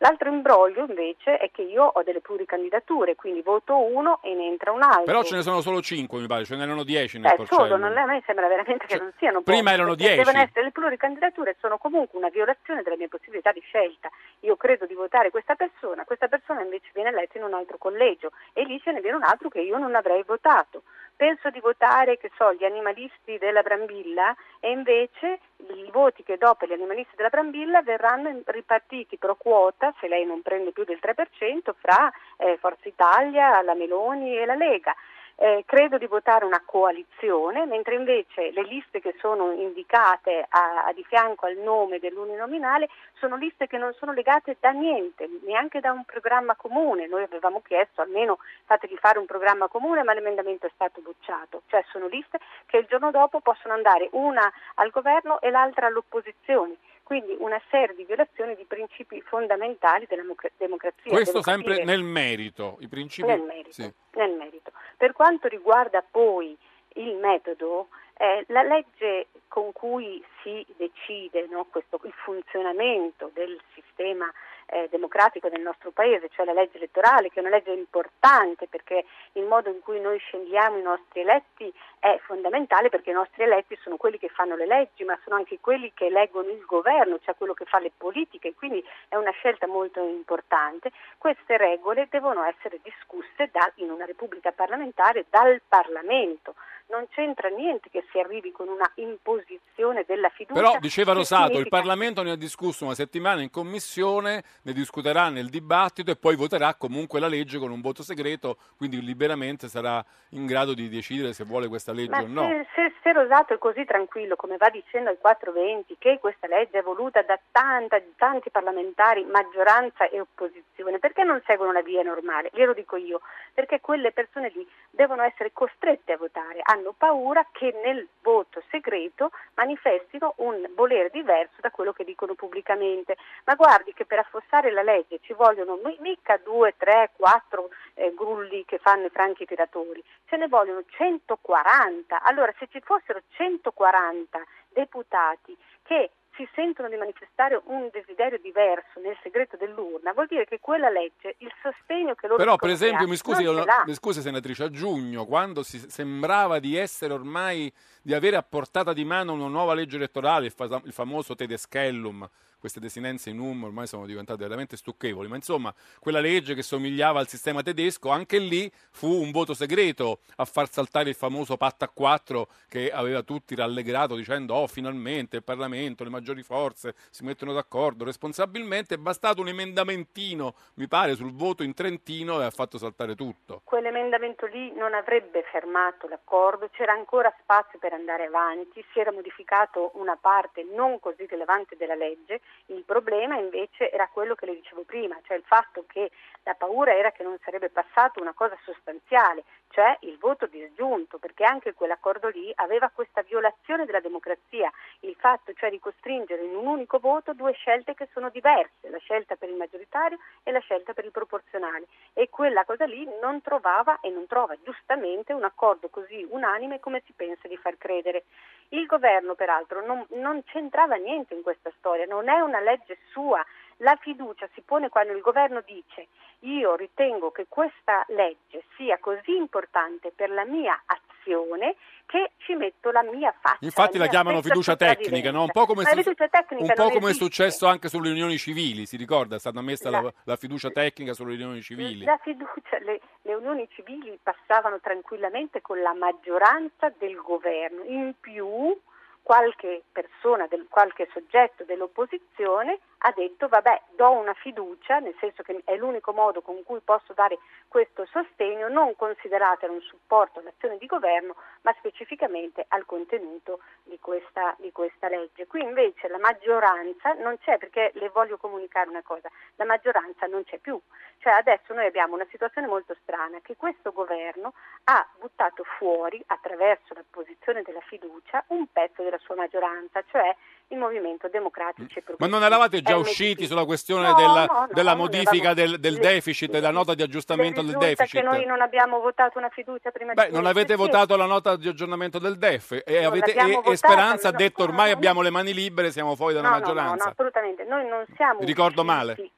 l'altro imbroglio invece è che io ho delle pluricandidature, quindi voto uno e ne entra un altro. Però ce ne sono solo 5, mi pare, ce n'erano 10 nel Eh, porcello. solo, non, a me sembra veramente che non siano prima pochi, erano perché 10. Devono essere le pluricandidature sono comunque una violazione delle mie possibilità di scelta. Io credo di votare questa persona, questa persona invece viene eletta in un altro collegio e lì ce ne viene un altro che io non avrei votato. Penso di votare, che so, gli animalisti della Brambilla e invece i voti che do per gli animalisti della Brambilla verranno ripartiti pro quota, se lei non prende più del 3%, fra eh, Forza Italia, la Meloni e la Lega eh, credo di votare una coalizione, mentre invece le liste che sono indicate a, a di fianco al nome dell'uninominale sono liste che non sono legate da niente, neanche da un programma comune. Noi avevamo chiesto almeno fategli fare un programma comune, ma l'emendamento è stato bocciato. Cioè sono liste che il giorno dopo possono andare una al governo e l'altra all'opposizione quindi una serie di violazioni di principi fondamentali della democrazia. Questo sempre dire, nel merito, i principi... Nel merito, sì. nel merito. Per quanto riguarda poi il metodo, eh, la legge con cui si decide no, questo, il funzionamento del sistema eh, democratico del nostro paese, cioè la legge elettorale, che è una legge importante perché il modo in cui noi scegliamo i nostri eletti è fondamentale perché i nostri eletti sono quelli che fanno le leggi, ma sono anche quelli che eleggono il governo, cioè quello che fa le politiche, quindi è una scelta molto importante. Queste regole devono essere discusse da, in una repubblica parlamentare dal Parlamento non c'entra niente che si arrivi con una imposizione della fiducia. Però diceva Rosato, significa... il Parlamento ne ha discusso una settimana in commissione, ne discuterà nel dibattito e poi voterà comunque la legge con un voto segreto, quindi liberamente sarà in grado di decidere se vuole questa legge Ma o no. Se, se, se, Rosato è così tranquillo, come va dicendo al 420, che questa legge è voluta da tanta, tanti parlamentari, maggioranza e opposizione, perché non seguono la via normale? Glielo dico io, perché quelle persone lì devono essere costrette a votare, hanno hanno paura che nel voto segreto manifestino un volere diverso da quello che dicono pubblicamente. Ma guardi che per affossare la legge ci vogliono mica due, tre, quattro eh, grulli che fanno i franchi tiratori, ce ne vogliono 140. Allora se ci fossero 140 deputati che si sentono di manifestare un desiderio diverso nel segreto dell'urna, vuol dire che quella legge, il sostegno che loro Però, per esempio, mi scusi, mi scusi, senatrice, a giugno, quando si sembrava di essere ormai, di avere a portata di mano una nuova legge elettorale, il famoso Tedeschellum, queste desinenze in um ormai sono diventate veramente stucchevoli, ma insomma quella legge che somigliava al sistema tedesco, anche lì fu un voto segreto a far saltare il famoso patto a quattro che aveva tutti rallegrato dicendo oh finalmente il Parlamento, le maggiori forze si mettono d'accordo responsabilmente, è bastato un emendamentino, mi pare, sul voto in Trentino e ha fatto saltare tutto. Quell'emendamento lì non avrebbe fermato l'accordo, c'era ancora spazio per andare avanti, si era modificato una parte non così rilevante della legge il problema invece era quello che le dicevo prima, cioè il fatto che la paura era che non sarebbe passato una cosa sostanziale, cioè il voto disgiunto, perché anche quell'accordo lì aveva questa violazione della democrazia, il fatto cioè di costringere in un unico voto due scelte che sono diverse, la scelta per il maggioritario e la scelta per il proporzionale e quella cosa lì non trovava e non trova giustamente un accordo così unanime come si pensa di far credere. Il governo peraltro non, non c'entrava niente in questa storia, non è una legge sua, la fiducia si pone quando il governo dice io ritengo che questa legge sia così importante per la mia azione che ci metto la mia faccia. Infatti la, la chiamano fiducia tecnica, no? un po' come, su... un po come è successo anche sulle unioni civili, si ricorda? È stata messa la, la, la fiducia tecnica sulle unioni civili. La fiducia, le, le unioni civili passavano tranquillamente con la maggioranza del governo, in più qualche persona, del, qualche soggetto dell'opposizione ha detto vabbè do una fiducia, nel senso che è l'unico modo con cui posso dare questo sostegno, non consideratelo un supporto all'azione di governo, ma specificamente al contenuto di questa, di questa legge. Qui invece la maggioranza non c'è, perché le voglio comunicare una cosa, la maggioranza non c'è più. Cioè adesso noi abbiamo una situazione molto strana, che questo governo ha buttato fuori, attraverso la posizione della fiducia, un pezzo della sua maggioranza, cioè il Movimento Democratico e Ma non eravate già usciti sulla questione no, della, no, no, della modifica del, del deficit, della nota di aggiustamento del deficit? che noi non abbiamo votato una fiducia prima Beh, di non avete votato la nota di aggiornamento del DEF e, avete, e, votata, e Speranza ha detto ormai abbiamo le mani libere, siamo fuori dalla maggioranza. No, no, assolutamente. Noi non siamo Mi ricordo usciti. male?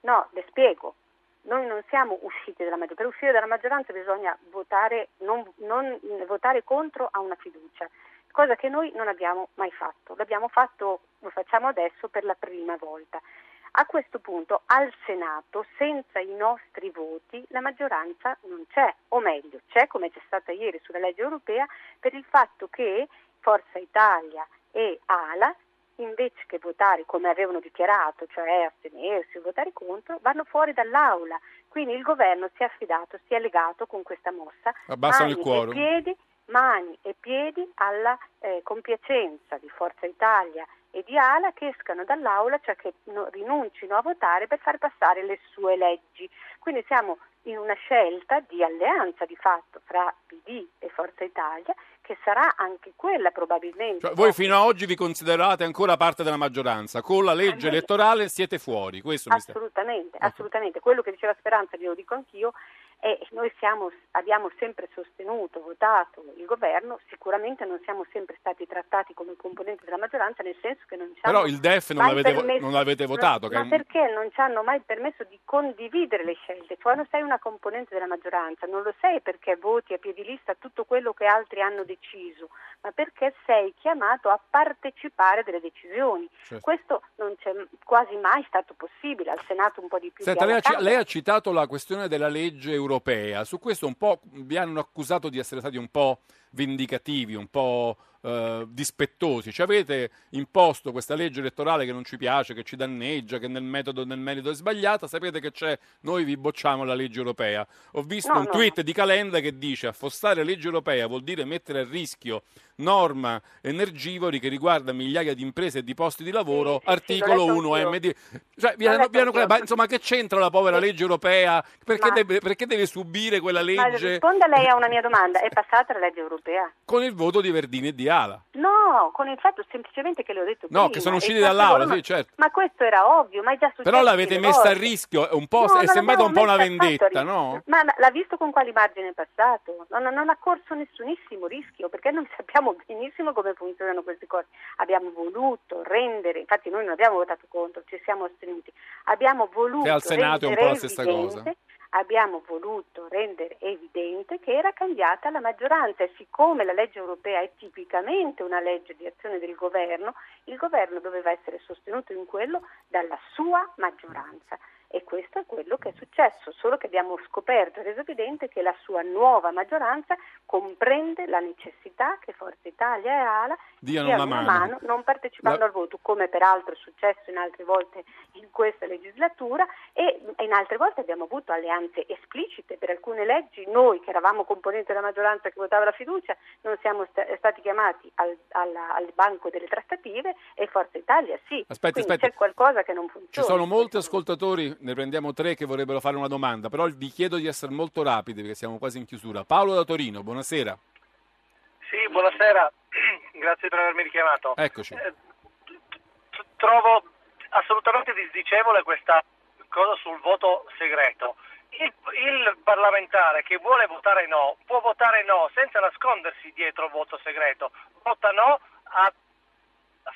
No, le spiego. Noi non siamo usciti dalla maggioranza. Per uscire dalla maggioranza bisogna votare, non, non, votare contro a una fiducia cosa che noi non abbiamo mai fatto, l'abbiamo fatto, lo facciamo adesso per la prima volta. A questo punto al Senato, senza i nostri voti, la maggioranza non c'è, o meglio, c'è come c'è stata ieri sulla legge europea per il fatto che Forza Italia e ALA invece che votare come avevano dichiarato, cioè astenersi o votare contro, vanno fuori dall'aula. Quindi il governo si è affidato, si è legato con questa mossa Abbassano il mani quorum. e piedi, mani e piedi alla eh, compiacenza di Forza Italia e di Ala che escano dall'aula, cioè che no- rinuncino a votare per far passare le sue leggi. Quindi siamo in una scelta di alleanza di fatto fra PD e Forza Italia che sarà anche quella probabilmente Cioè, voi fino ad oggi vi considerate ancora parte della maggioranza, con la legge elettorale siete fuori, questo. Assolutamente, assolutamente. Quello che diceva Speranza, glielo dico anch'io, è noi siamo, abbiamo sempre sostenuto, votato il governo, sicuramente non siamo sempre stati trattati come componenti della maggioranza, nel senso che non ci hanno Però il DEF non l'avete, permesso- non l'avete votato. Ma un- perché non ci hanno mai permesso di condividere le scelte? Quando sei una componente della maggioranza non lo sei perché voti a piedi lista tutto quello che altri hanno deciso, ma perché sei chiamato a partecipare delle decisioni. Certo. Questo non c'è quasi mai stato possibile, al Senato un po' di più. Senta, lei ha, lei ha citato la questione della legge europea, su questo un po' vi hanno accusato di essere stati un po' vendicativi, un po' eh, dispettosi. Ci avete imposto questa legge elettorale che non ci piace, che ci danneggia, che nel metodo nel merito è sbagliata, sapete che c'è, noi vi bocciamo la legge europea. Ho visto No, un no, tweet di Calenda che dice affossare legge europea vuol dire mettere a rischio norma energivori che riguarda migliaia di imprese e di posti di lavoro, sì, articolo l'ho letto 1 anch'io. MD. Cioè, vi L'ho hanno- letto vi hanno- anch'io. ma insomma, che c'entra la povera legge europea? Perché, Ma- deve, perché deve subire quella Ma legge risponda lei a una mia domanda, è passata la legge europea? Con il voto di Verdini e di Ala? No, con il fatto semplicemente che le ho detto No, prima. che sono e usciti dall'aula, loro- sì, certo. Ma questo era ovvio, ma è già successo. Però l'avete messa a rischio, è un po', No, è sembrata un po' una vendetta, no? Ma l'ha visto con quali margini è passato? Non, non ha corso nessunissimo rischio, perché noi sappiamo benissimo come funzionano queste cose. Abbiamo voluto rendere, infatti noi non abbiamo votato contro, ci siamo astenuti, abbiamo voluto Che al Senato è un po' la stessa cosa. Abbiamo voluto rendere evidente che era cambiata la maggioranza e siccome la legge europea è tipicamente una legge di azione del governo, il governo doveva essere sostenuto in quello dalla sua maggioranza. E questo è quello che è successo, solo che abbiamo scoperto e reso evidente che la sua nuova maggioranza comprende la necessità che Forza Italia e ALA Diano una mano. non partecipando La- al voto, come peraltro è successo in altre volte in questa legislatura e in altre volte abbiamo avuto alleanze esplicite per alcune leggi. Noi che eravamo componenti della maggioranza che votava la fiducia non siamo sta- stati chiamati al, alla- al banco delle trattative e Forza Italia sì. Aspetti, Quindi aspetti. c'è qualcosa che non funziona. Ci sono molti ascoltatori, ne prendiamo tre che vorrebbero fare una domanda, però vi chiedo di essere molto rapidi perché siamo quasi in chiusura. Paolo da Torino, buonasera. Sì, buonasera, grazie per avermi richiamato. Eccoci. Eh, trovo assolutamente disdicevole questa cosa sul voto segreto. Il, il parlamentare che vuole votare no può votare no senza nascondersi dietro il voto segreto, vota no a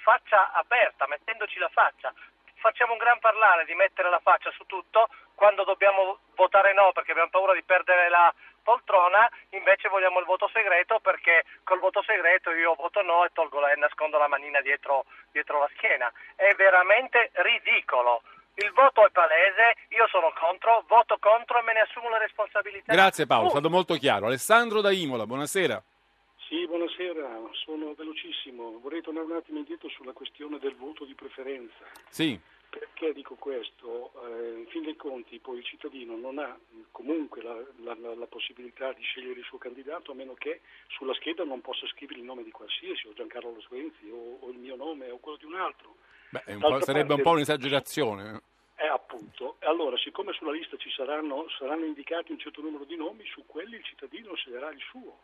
faccia aperta, mettendoci la faccia. Facciamo un gran parlare di mettere la faccia su tutto quando dobbiamo votare no perché abbiamo paura di perdere la poltrona, invece vogliamo il voto segreto perché col voto segreto io voto no e tolgo la, e nascondo la manina dietro, dietro la schiena. È veramente ridicolo. Il voto è palese, io sono contro, voto contro e me ne assumo la responsabilità. Grazie Paolo, è Uh, stato molto chiaro. Alessandro da Imola, buonasera. Sì, buonasera, sono velocissimo. Vorrei tornare un attimo indietro sulla questione del voto di preferenza. Sì, Perché dico questo? Eh, in fin dei conti poi il cittadino non ha comunque la, la- la- possibilità di scegliere il suo candidato a meno che sulla scheda non possa scrivere il nome di qualsiasi, o Giancarlo Sguenzi, o, o il mio nome, o quello di un altro. Beh, un sarebbe un parte- po' un'esagerazione. Eh, appunto. E Allora, siccome sulla lista ci saranno, saranno indicati un certo numero di nomi, su quelli il cittadino sceglierà il suo.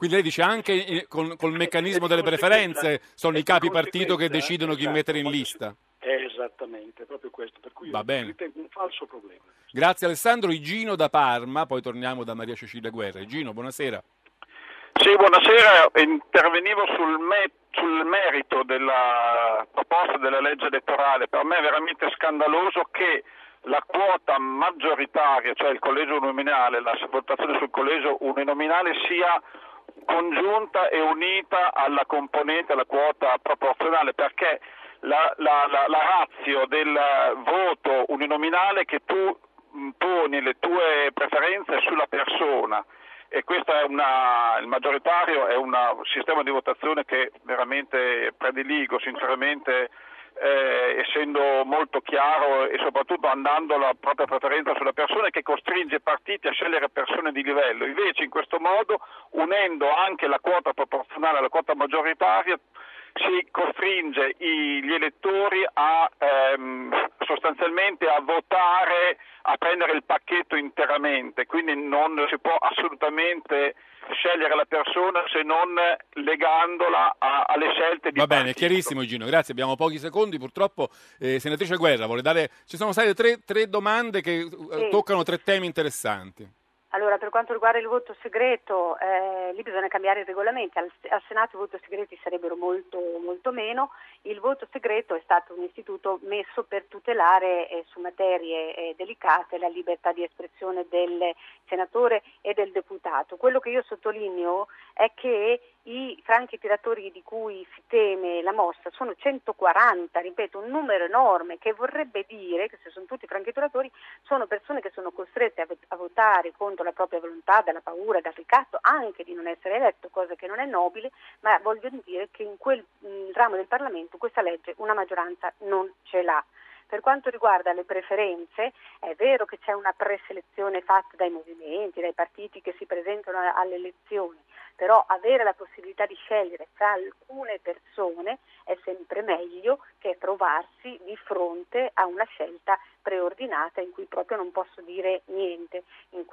Quindi lei dice anche eh, con, col meccanismo delle preferenze sono i capi partito che decidono chi mettere in lista. Esattamente, proprio questo. Per cui Va bene. ritengo un falso problema. Grazie Alessandro. Igino da Parma, poi torniamo da Maria Cecilia Guerra. Igino, buonasera. Sì, buonasera. Intervenivo sul, me- sul merito della proposta della legge elettorale. Per me è veramente scandaloso che la quota maggioritaria, cioè il collegio uninominale, la votazione sul collegio uninominale sia congiunta e unita alla componente, alla quota proporzionale, perché la, la, la, la razio del voto uninominale che tu mh, poni le tue preferenze sulla persona. E questo è una, il maggioritario è un sistema di votazione che veramente prediligo sinceramente eh, essendo molto chiaro e soprattutto andando la propria preferenza sulle persone che costringe i partiti a scegliere persone di livello. Invece in questo modo, unendo anche la quota proporzionale alla quota maggioritaria, si costringe gli elettori a ehm, sostanzialmente a votare, a prendere il pacchetto interamente, quindi non si può assolutamente scegliere la persona se non legandola a, alle scelte di Va bene, partito. chiarissimo Gino, grazie. Abbiamo pochi secondi, purtroppo. Eh, senatrice Guerra, vuole dare... Ci sono state tre, tre domande che eh, Sì. toccano tre temi interessanti. Allora, per quanto riguarda il voto segreto, eh, lì bisogna cambiare i regolamenti. Al, al Senato i voti segreti sarebbero molto, molto meno. Il voto segreto è stato un istituto messo per tutelare eh, su materie eh, delicate la libertà di espressione del senatore e del deputato. Quello che io sottolineo è che i franchi tiratori di cui si teme la mossa sono 140, ripeto, un numero enorme che vorrebbe dire che se sono tutti franchi tiratori sono persone che sono costrette a, votare contro la propria volontà, dalla paura, dal ricatto, anche di non essere eletto, cosa che non è nobile, ma voglio dire che in quel ramo del Parlamento questa legge una maggioranza non ce l'ha. Per quanto riguarda le preferenze, è vero che c'è una preselezione fatta dai movimenti, dai partiti che si presentano alle elezioni, però avere la possibilità di scegliere fra alcune persone è sempre meglio che trovarsi di fronte a una scelta preordinata in cui proprio non posso dire niente. In,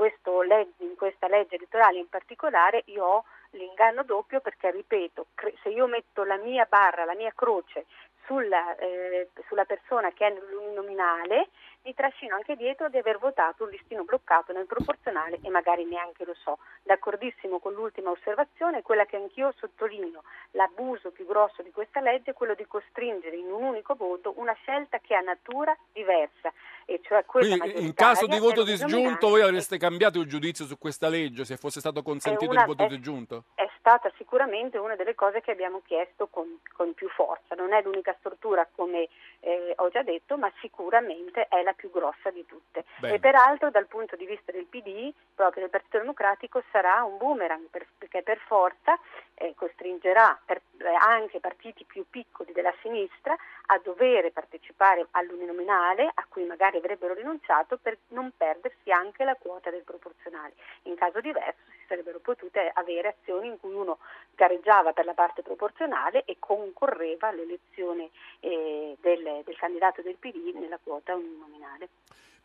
leg- in questa legge elettorale in particolare io ho l'inganno doppio perché, ripeto, se io metto la mia barra, la mia croce sulla, eh, sulla persona che è nell'uninominale, mi trascino anche dietro di aver votato un listino bloccato nel proporzionale e magari neanche lo so. D'accordissimo con l'ultima osservazione, quella che anch'io sottolineo, l'abuso più grosso di questa legge è quello di costringere in un unico voto una scelta che ha natura diversa, e cioè quella Quindi in caso di voto disgiunto voi avreste cambiato il giudizio su questa legge se fosse stato consentito una- il voto è- disgiunto? è stata sicuramente una delle cose che abbiamo chiesto con, con più forza. Non è l'unica struttura come eh, ho già detto, ma sicuramente è la più grossa di tutte. Bene. E peraltro dal punto di vista del PD, proprio del Partito Democratico, sarà un boomerang per- perché per forza eh, costringerà per- eh, anche partiti più piccoli della sinistra a dover partecipare all'uninominale a cui magari avrebbero rinunciato per non perdersi anche la quota del proporzionale. In caso diverso si sarebbero potute avere azioni in cui uno gareggiava per la parte proporzionale e concorreva all'elezione eh, del, del candidato del PD nella quota uninominale.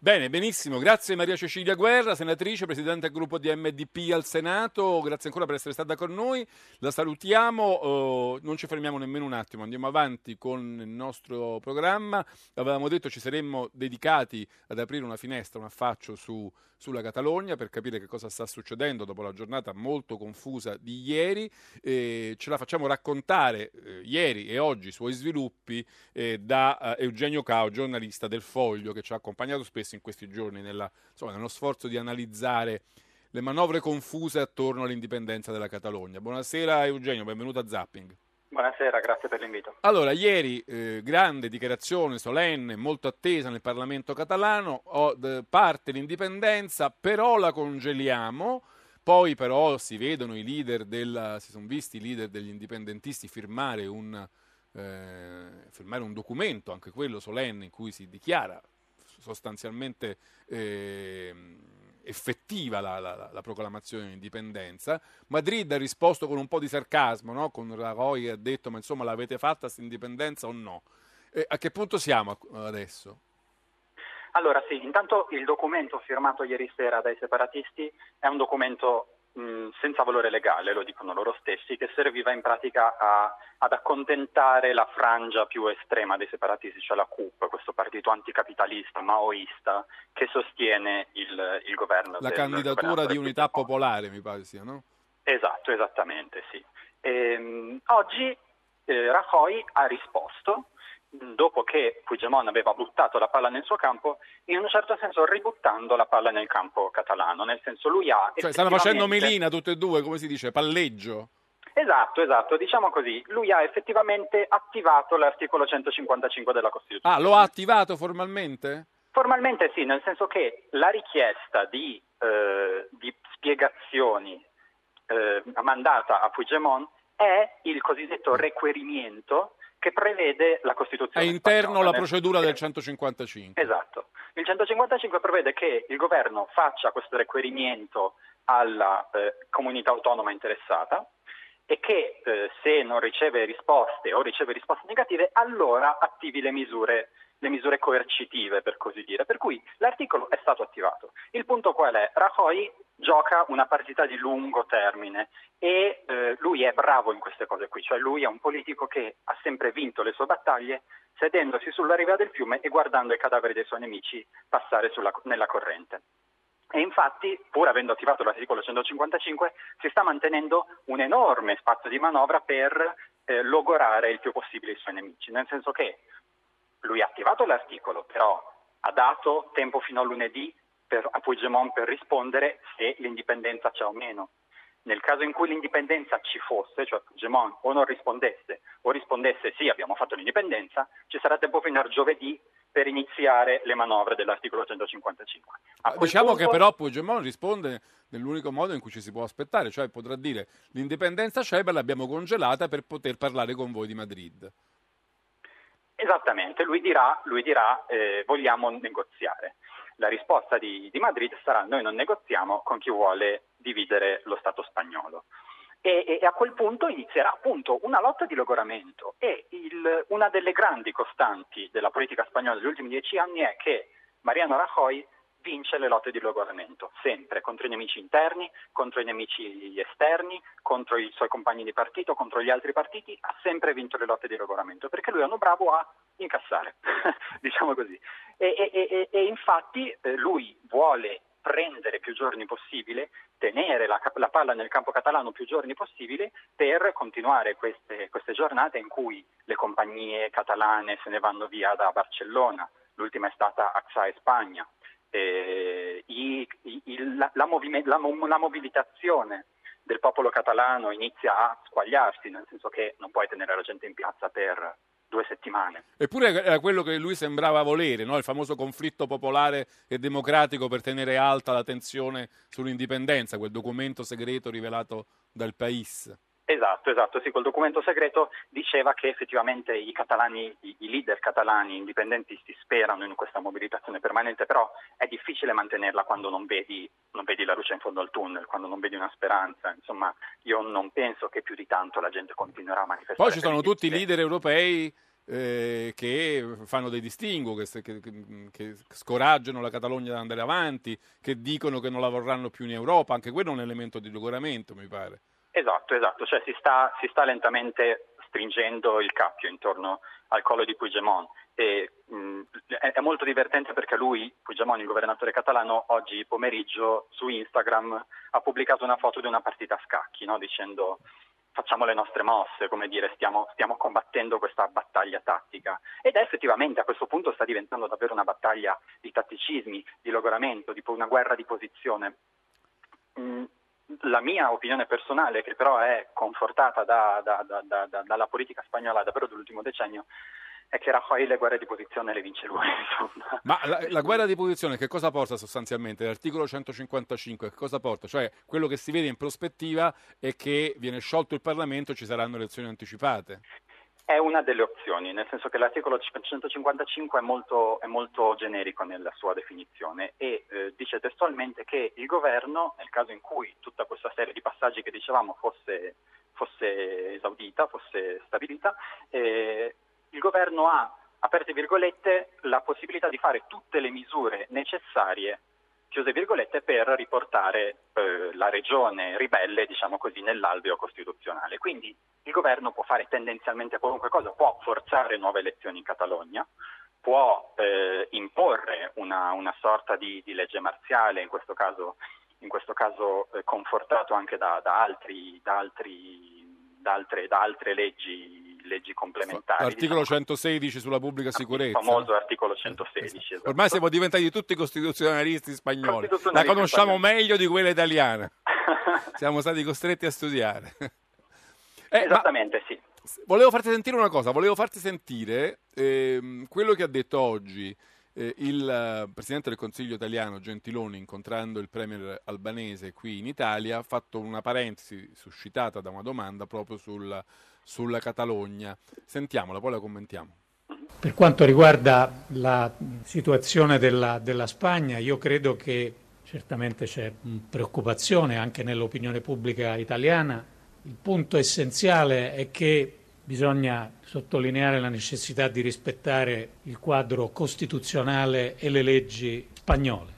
Bene, benissimo, grazie Maria Cecilia Guerra, senatrice, presidente del gruppo di MDP al Senato, grazie ancora per essere stata con noi, la salutiamo, eh, non ci fermiamo nemmeno un attimo, andiamo avanti con il nostro programma, avevamo detto ci saremmo dedicati ad aprire una finestra, un affaccio su, sulla Catalogna per capire che cosa sta succedendo dopo la giornata molto confusa di ieri, e ce la facciamo raccontare eh, ieri e oggi i suoi sviluppi eh, da eh, Eugenio Cao, giornalista del Foglio, che ci ha accompagnato spesso in questi giorni nella- insomma, nello sforzo di analizzare le manovre confuse attorno all'indipendenza della Catalogna. Buonasera Eugenio, benvenuto a Zapping. Buonasera, grazie per l'invito. Allora, ieri eh, grande dichiarazione solenne, molto attesa nel Parlamento catalano, parte l'indipendenza, però la congeliamo. Poi però si vedono i leader del, si sono visti i leader degli indipendentisti firmare un, eh, firmare un documento, anche quello solenne, in cui si dichiara sostanzialmente eh, effettiva la, la- la proclamazione di indipendenza. Madrid ha risposto con un po' di sarcasmo, no? con Rajoy ha detto ma insomma l'avete fatta questa indipendenza o no? E a che punto siamo adesso? Allora sì, intanto il documento firmato ieri sera dai separatisti è un documento mh, senza valore legale, lo dicono loro stessi, che serviva in pratica a- ad accontentare la frangia più estrema dei separatisti, cioè la CUP, questo partito anticapitalista, maoista, che sostiene il, il governo. La del candidatura di unità popolare mi pare sia, no? Esatto, esattamente, sì. Ehm, oggi eh, Rajoy ha risposto, dopo che Puigdemont aveva buttato la palla nel suo campo, in un certo senso ributtando la palla nel campo catalano, nel senso lui ha... Cioè stanno facendo melina tutte e due, come si dice, palleggio. Esatto, esatto, diciamo così, lui ha effettivamente attivato l'articolo 155 della Costituzione. Ah, lo ha attivato formalmente? Formalmente sì, nel senso che la richiesta di, eh, di spiegazioni eh, mandata a Puigdemont è il cosiddetto requerimento che prevede la Costituzione. È interno alla procedura del 155. Esatto. Il 155 prevede che il governo faccia questo requerimento alla eh, comunità autonoma interessata e che eh, se non riceve risposte o riceve risposte negative, allora attivi le misure, le misure coercitive, per così dire. Per cui l'articolo è stato attivato. Il punto qual è? Rajoy gioca una partita di lungo termine e eh, lui è bravo in queste cose qui, cioè lui è un politico che ha sempre vinto le sue battaglie sedendosi sulla riva del fiume e guardando i cadaveri dei suoi nemici passare sulla- nella corrente. E infatti, pur avendo attivato l'articolo 155, si sta mantenendo un enorme spazio di manovra per eh, logorare il più possibile i suoi nemici, nel senso che lui ha attivato l'articolo, però ha dato tempo fino a lunedì per, a Puigdemont per rispondere se l'indipendenza c'è o meno. Nel caso in cui l'indipendenza ci fosse, cioè Puigdemont o non rispondesse o rispondesse sì, abbiamo fatto l'indipendenza, ci sarà tempo fino a giovedì per iniziare le manovre dell'articolo 155. A quel Diciamo punto- che però Puigdemont risponde nell'unico modo in cui ci si può aspettare, cioè potrà dire l'indipendenza c'è, ma l'abbiamo congelata per poter parlare con voi di Madrid. Esattamente, lui dirà, lui dirà eh, vogliamo negoziare. La risposta di, di Madrid sarà noi non negoziamo con chi vuole dividere lo Stato spagnolo. E, e- e a quel punto inizierà appunto una lotta di logoramento e il- una delle grandi costanti della politica spagnola degli ultimi dieci anni è che Mariano Rajoy vince le lotte di logoramento, sempre contro i nemici interni, contro i nemici esterni, contro i suoi compagni di partito, contro gli altri partiti, ha sempre vinto le lotte di logoramento, perché lui è uno bravo a incassare, diciamo così. E, e- e- e infatti eh, lui vuole prendere più giorni possibile, tenere la, la palla nel campo catalano più giorni possibile per continuare queste, queste giornate in cui le compagnie catalane se ne vanno via da Barcellona, l'ultima è stata AXA e Spagna, eh, i- il- la, la movime- la la mobilitazione del popolo catalano inizia a squagliarsi, nel senso che non puoi tenere la gente in piazza per due settimane. Eppure era quello che lui sembrava volere, no? il famoso conflitto popolare e democratico per tenere alta la tensione sull'indipendenza, quel documento segreto rivelato dal País. Esatto, esatto, sì, quel documento segreto diceva che effettivamente i catalani, i, i leader catalani indipendentisti sperano in questa mobilitazione permanente, però è difficile mantenerla quando non vedi, non vedi la luce in fondo al tunnel, quando non vedi una speranza. Insomma, io non penso che più di tanto la gente continuerà a manifestare. Poi ci sono tutti i leader europei eh, che fanno dei distinguo, che, che- che- che scoraggiano la Catalogna ad andare avanti, che dicono che non la vorranno più in Europa, anche quello è un elemento di logoramento, mi pare. Esatto, esatto, cioè si sta, si sta lentamente stringendo il cappio intorno al collo di Puigdemont e mh, è, molto divertente perché lui, Puigdemont, il governatore catalano, oggi pomeriggio su Instagram ha pubblicato una foto di una partita a scacchi, no? dicendo facciamo le nostre mosse, come dire, stiamo, stiamo combattendo questa battaglia tattica. Ed effettivamente a questo punto sta diventando davvero una battaglia di tatticismi, di logoramento, di una guerra di posizione. Mm, la mia opinione personale, che però è confortata da- da- da- da- da- dalla politica spagnola davvero dell'ultimo decennio, è che Rajoy le guerre di posizione le vince lui. Insomma. Ma la, la guerra di posizione che cosa porta sostanzialmente? L'articolo 155 che cosa porta? Cioè quello che si vede in prospettiva è che viene sciolto il Parlamento e ci saranno elezioni anticipate. È una delle opzioni, nel senso che l'articolo 155 è molto, è molto generico nella sua definizione e eh, dice testualmente che il governo, nel caso in cui tutta questa serie di passaggi che dicevamo fosse, fosse esaudita, fosse stabilita, eh, il governo ha, aperte virgolette, la possibilità di fare tutte le misure necessarie chiuse virgolette, per riportare eh, la regione ribelle, diciamo così, nell'alveo costituzionale. Quindi il governo può fare tendenzialmente qualunque cosa, può forzare nuove elezioni in Catalogna, può eh, imporre una, una sorta di, di legge marziale, in questo caso, in questo caso eh, confortato anche da, da altri, da, altri, da, altre, da altre leggi, leggi complementari. L'articolo 116 sulla pubblica Il sicurezza. famoso articolo 116. esatto. Ormai siamo diventati tutti costituzionalisti spagnoli. La conosciamo spagnoli. meglio di quella italiana. siamo stati costretti a studiare. Eh, Esattamente, sì. Volevo farti sentire una cosa, volevo farti sentire ehm, quello che ha detto oggi eh, il eh, Presidente del Consiglio italiano Gentiloni incontrando il Premier albanese qui in Italia ha fatto una parentesi suscitata da una domanda proprio sul, sulla Catalogna. Sentiamola, poi la commentiamo. Per quanto riguarda la situazione della, della Spagna, io credo che certamente c'è preoccupazione anche nell'opinione pubblica italiana. Il punto essenziale è che bisogna sottolineare la necessità di rispettare il quadro costituzionale e le leggi spagnole.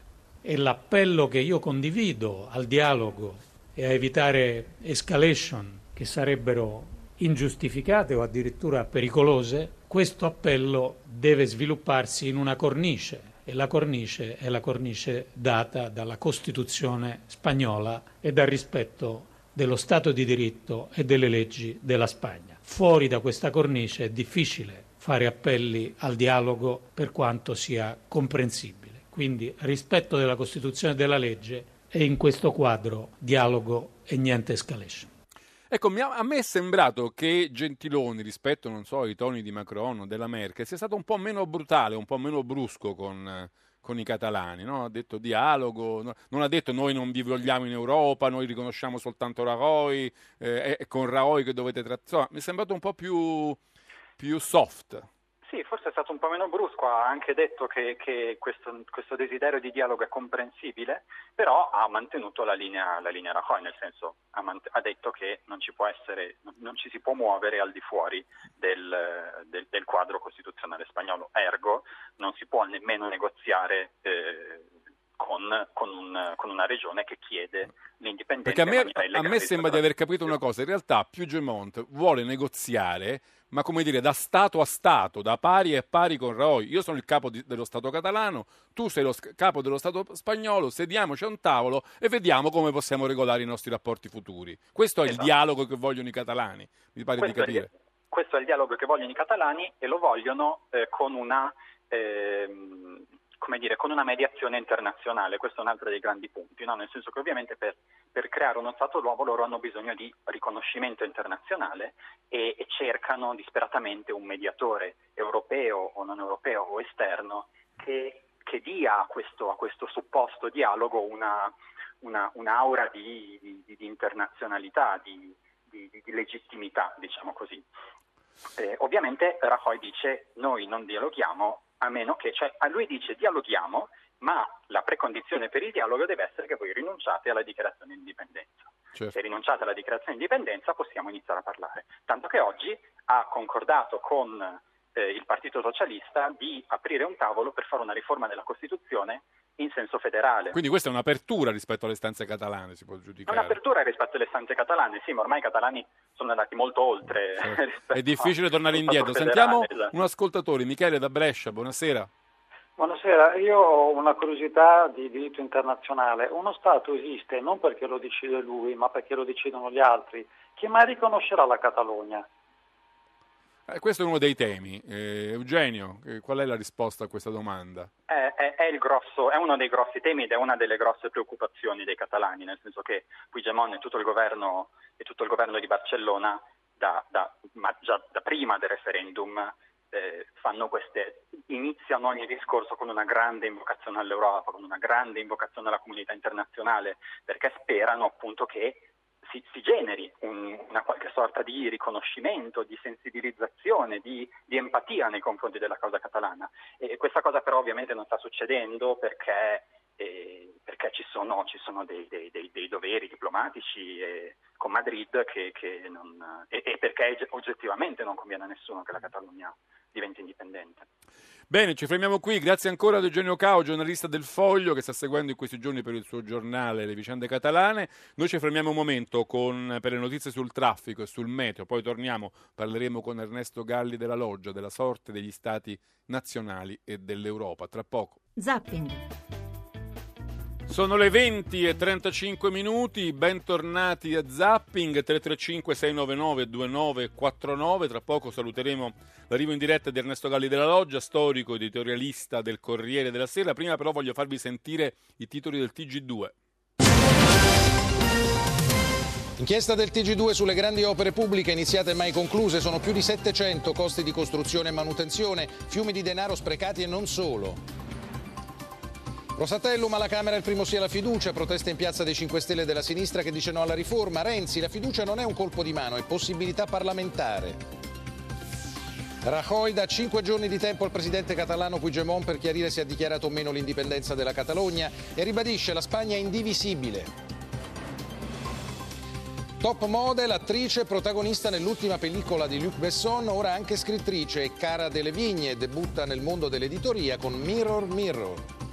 E l'appello che io condivido al dialogo e a evitare escalation che sarebbero ingiustificate o addirittura pericolose, questo appello deve svilupparsi in una cornice e la cornice è la cornice data dalla Costituzione spagnola e dal rispetto dello Stato di diritto e delle leggi della Spagna. Fuori da questa cornice è difficile fare appelli al dialogo per quanto sia comprensibile. Quindi rispetto della Costituzione e della legge e in questo quadro dialogo e niente escalation. Ecco, a me è sembrato che Gentiloni, rispetto, non so, ai toni di Macron o della Merkel, sia stato un po' meno brutale, un po' meno brusco con, con i catalani, no? ha detto dialogo, no? non ha detto noi non vi vogliamo in Europa, noi riconosciamo soltanto Rajoy, eh, è con Rajoy che dovete trattare, mi è sembrato un po' più, più soft. Sì, forse è stato un po' meno brusco, ha anche detto che, che questo, questo, desiderio di dialogo è comprensibile, però ha mantenuto la linea, la linea Rajoy, nel senso ha, mant- ha, detto che non ci, essere, non ci, si può muovere al di fuori del, del, del, quadro costituzionale spagnolo, ergo non si può nemmeno negoziare eh, con, con, un, con, una regione che chiede l'indipendenza. Perché a me, a me sembra di aver capito una cosa, in realtà Puigdemont vuole negoziare ma come dire, da Stato a Stato, da pari e pari con Rajoy. Io sono il capo di, dello Stato catalano, tu sei lo capo dello Stato spagnolo, sediamoci a un tavolo e vediamo come possiamo regolare i nostri rapporti futuri. Questo è esatto. il dialogo che vogliono i catalani, mi pare questo di capire. È, questo è il dialogo che vogliono i catalani e lo vogliono eh, con una... Eh, come dire, con una mediazione internazionale, questo è un altro dei grandi punti, no? nel senso che ovviamente per, per, creare uno Stato nuovo loro hanno bisogno di riconoscimento internazionale e, e cercano disperatamente un mediatore europeo o non europeo o esterno che, che dia a questo, a questo, supposto dialogo una, una, un'aura di, di, di internazionalità, di, di, legittimità, diciamo così. Eh, ovviamente Rajoy dice noi non dialoghiamo a meno che, cioè a lui dice dialoghiamo, ma la precondizione per il dialogo deve essere che voi rinunciate alla dichiarazione di indipendenza. Certo. Se rinunciate alla dichiarazione di indipendenza possiamo iniziare a parlare. Tanto che oggi ha concordato con eh, il Partito Socialista di aprire un tavolo per fare una riforma della Costituzione in senso federale. Quindi questa è un'apertura rispetto alle stanze catalane, si può giudicare. È un'apertura rispetto alle stanze catalane, sì, ma ormai i catalani sono andati molto oltre. Certo. È difficile tornare indietro. Sentiamo esatto. un ascoltatore, Michele da Brescia, buonasera. Buonasera, io ho una curiosità di diritto internazionale. Uno Stato esiste non perché lo decide lui, ma perché lo decidono gli altri. Chi mai riconoscerà la Catalogna? Eh, questo è uno dei temi. Eh, Eugenio, eh, qual è la risposta a questa domanda? È, è, è, grosso, è, uno dei grossi temi ed è una delle grosse preoccupazioni dei catalani, nel senso che Puigdemont e tutto il governo, tutto il governo di Barcellona, da, da, ma già da prima del referendum, eh, queste, iniziano ogni discorso con una grande invocazione all'Europa, con una grande invocazione alla comunità internazionale, perché sperano appunto che si, si generi un, una qualche sorta di riconoscimento, di sensibilizzazione, di, di, empatia nei confronti della causa catalana. E questa cosa però ovviamente non sta succedendo perché, eh, perché ci sono, ci sono dei, dei, dei, dei, doveri diplomatici eh, con Madrid che, che non, e, e perché oggettivamente non conviene a nessuno che la Catalogna diventi indipendente. Bene, ci fermiamo qui. Grazie ancora ad Eugenio Cao, giornalista del Foglio, che sta seguendo in questi giorni per il suo giornale le vicende catalane. Noi ci fermiamo un momento con, per le notizie sul traffico e sul meteo, poi torniamo, parleremo con Ernesto Galli della Loggia della sorte degli stati nazionali e dell'Europa. Tra poco. Zapping. Sono le 20 e 35 minuti, bentornati a Zapping 335 699 2949. Tra poco saluteremo l'arrivo in diretta di Ernesto Galli della Loggia, storico editorialista del Corriere della Sera. Prima però voglio farvi sentire i titoli del TG2. Inchiesta del TG2 sulle grandi opere pubbliche iniziate e mai concluse, sono più di 700 costi di costruzione e manutenzione, fiumi di denaro sprecati e non solo. Rosatellum alla Camera il primo sia la fiducia, protesta in piazza dei 5 Stelle della sinistra che dice no alla riforma. Renzi, la fiducia non è un colpo di mano, è possibilità parlamentare. Rajoy dà 5 giorni di tempo al presidente catalano Puigdemont per chiarire se ha dichiarato o meno l'indipendenza della Catalogna e ribadisce la Spagna è indivisibile. Top model, attrice, protagonista nell'ultima pellicola di Luc Besson, ora anche scrittrice e cara delle vigne, debutta nel mondo dell'editoria con Mirror Mirror.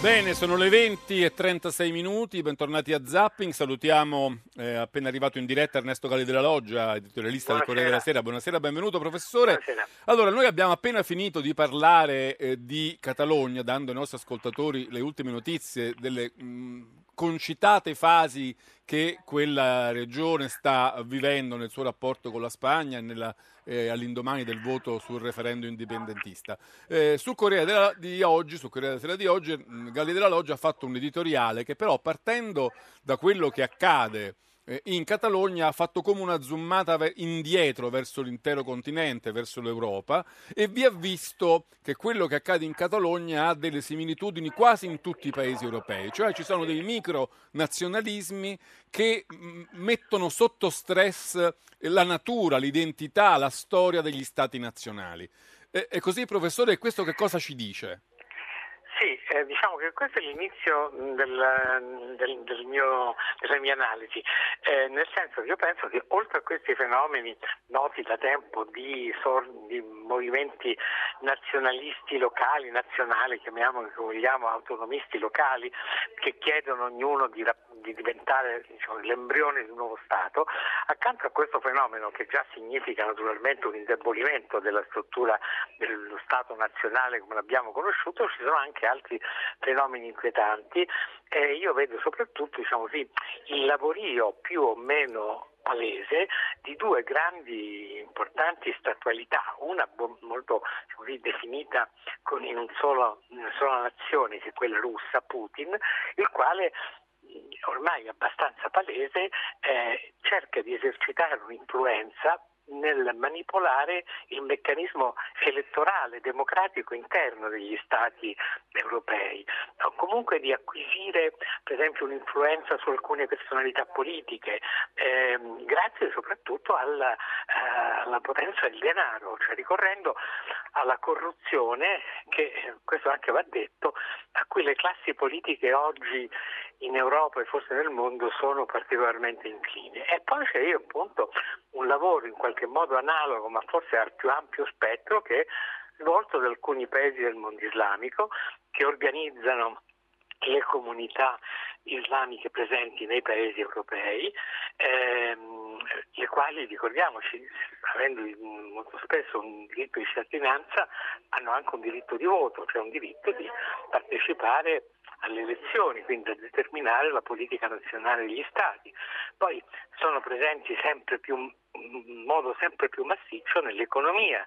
Bene, sono le 20 e 36 minuti, bentornati a Zapping, salutiamo eh, appena arrivato in diretta Ernesto Galli della Loggia, editorialista del Corriere della Sera, buonasera, benvenuto professore. Buonasera. Allora, noi abbiamo appena finito di parlare eh, di Catalogna, dando ai nostri ascoltatori le ultime notizie delle mh, concitate fasi che quella regione sta vivendo nel suo rapporto con la Spagna e nella, eh, all'indomani del voto sul referendum indipendentista. Eh, sul Corriere della, di oggi, sul Corriere della Sera di oggi, mh, Galli della Loggia ha fatto un editoriale che però partendo da quello che accade in Catalogna ha fatto come una zoomata indietro verso l'intero continente, verso l'Europa e vi ha visto che quello che accade in Catalogna ha delle similitudini quasi in tutti i paesi europei, cioè ci sono dei micro nazionalismi che mh, mettono sotto stress la natura, l'identità, la storia degli stati nazionali. E così, professore, questo che cosa ci dice? Eh, diciamo che questo è l'inizio del, del, del mio, della mia analisi, eh, nel senso che io penso che oltre a questi fenomeni noti da tempo di, sor- di movimenti nazionalisti locali, nazionali, chiamiamoli come vogliamo, autonomisti locali, che chiedono ognuno di, di diventare diciamo, l'embrione di un nuovo Stato, accanto a questo fenomeno che già significa naturalmente un indebolimento della struttura dello Stato nazionale come l'abbiamo conosciuto, ci sono anche altri fenomeni inquietanti e io vedo soprattutto diciamo così, il lavorio più o meno palese di due grandi importanti statualità, una molto così, definita con, in, un solo, in una sola nazione che è quella russa, Putin, il quale ormai abbastanza palese eh, cerca di esercitare un'influenza nel manipolare il meccanismo elettorale democratico interno degli Stati europei, o comunque di acquisire per esempio un'influenza su alcune personalità politiche, ehm, grazie soprattutto alla, eh, alla, potenza del denaro, cioè ricorrendo alla corruzione, che questo anche va detto, a cui le classi politiche oggi in Europa e forse nel mondo sono particolarmente incline. E poi c'è io appunto un lavoro in qualche modo analogo, ma forse al più ampio spettro, che è svolto da alcuni paesi del mondo islamico che organizzano le comunità islamiche presenti nei paesi europei, ehm, le quali, ricordiamoci, avendo molto spesso un diritto di cittadinanza, hanno anche un diritto di voto, cioè un diritto di partecipare alle elezioni, quindi a determinare la politica nazionale degli Stati. Poi sono presenti sempre più, in modo sempre più massiccio nell'economia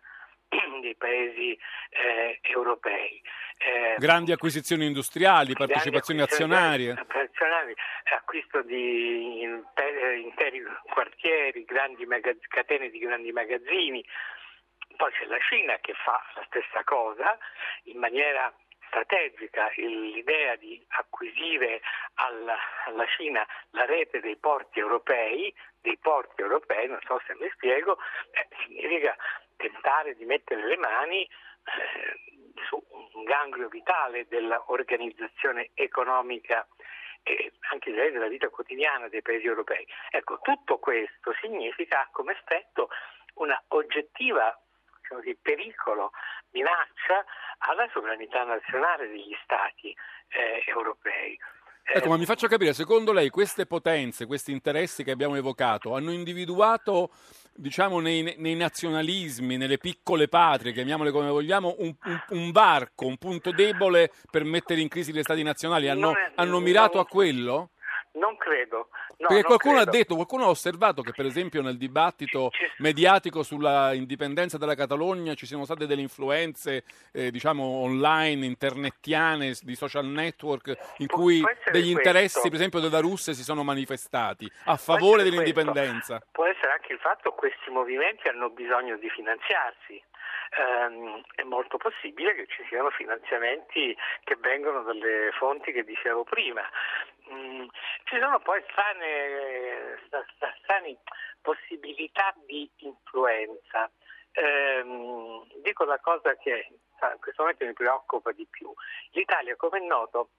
dei paesi eh, europei. Eh, grandi acquisizioni industriali, partecipazioni azionarie. azionarie. Acquisto di interi quartieri, grandi magaz- catene di grandi magazzini. Poi c'è la Cina che fa la stessa cosa in maniera strategica l'idea di acquisire alla, alla, Cina la rete dei porti europei, dei porti europei, non so se mi spiego, eh, significa tentare di mettere le mani eh, su un ganglio vitale dell'organizzazione economica e anche della vita quotidiana dei paesi europei. Ecco, tutto questo significa come effetto una oggettiva diciamo così, pericolo, minaccia alla sovranità nazionale degli Stati eh, europei. Ecco, ma mi faccia capire, secondo lei queste potenze, questi interessi che abbiamo evocato, hanno individuato, diciamo, nei, nei nazionalismi, nelle piccole patrie, chiamiamole come vogliamo, un, un, un, varco, un punto debole per mettere in crisi gli stati nazionali? Hanno, hanno mirato a quello? Non credo. No, Perché qualcuno credo. ha detto, qualcuno ha osservato che per esempio nel dibattito mediatico sulla indipendenza della Catalogna ci siano state delle influenze eh, diciamo online, internettiane, di social network in cui degli questo. interessi per esempio della Russia si sono manifestati a favore dell'indipendenza. Può essere anche il fatto che questi movimenti hanno bisogno di finanziarsi. Ehm, è molto possibile che ci siano finanziamenti che vengono dalle fonti che dicevo prima. Mm, ci sono poi strane, strane possibilità di influenza. Ehm, dico la cosa che sa, in questo momento mi preoccupa di più. L'Italia, come è noto,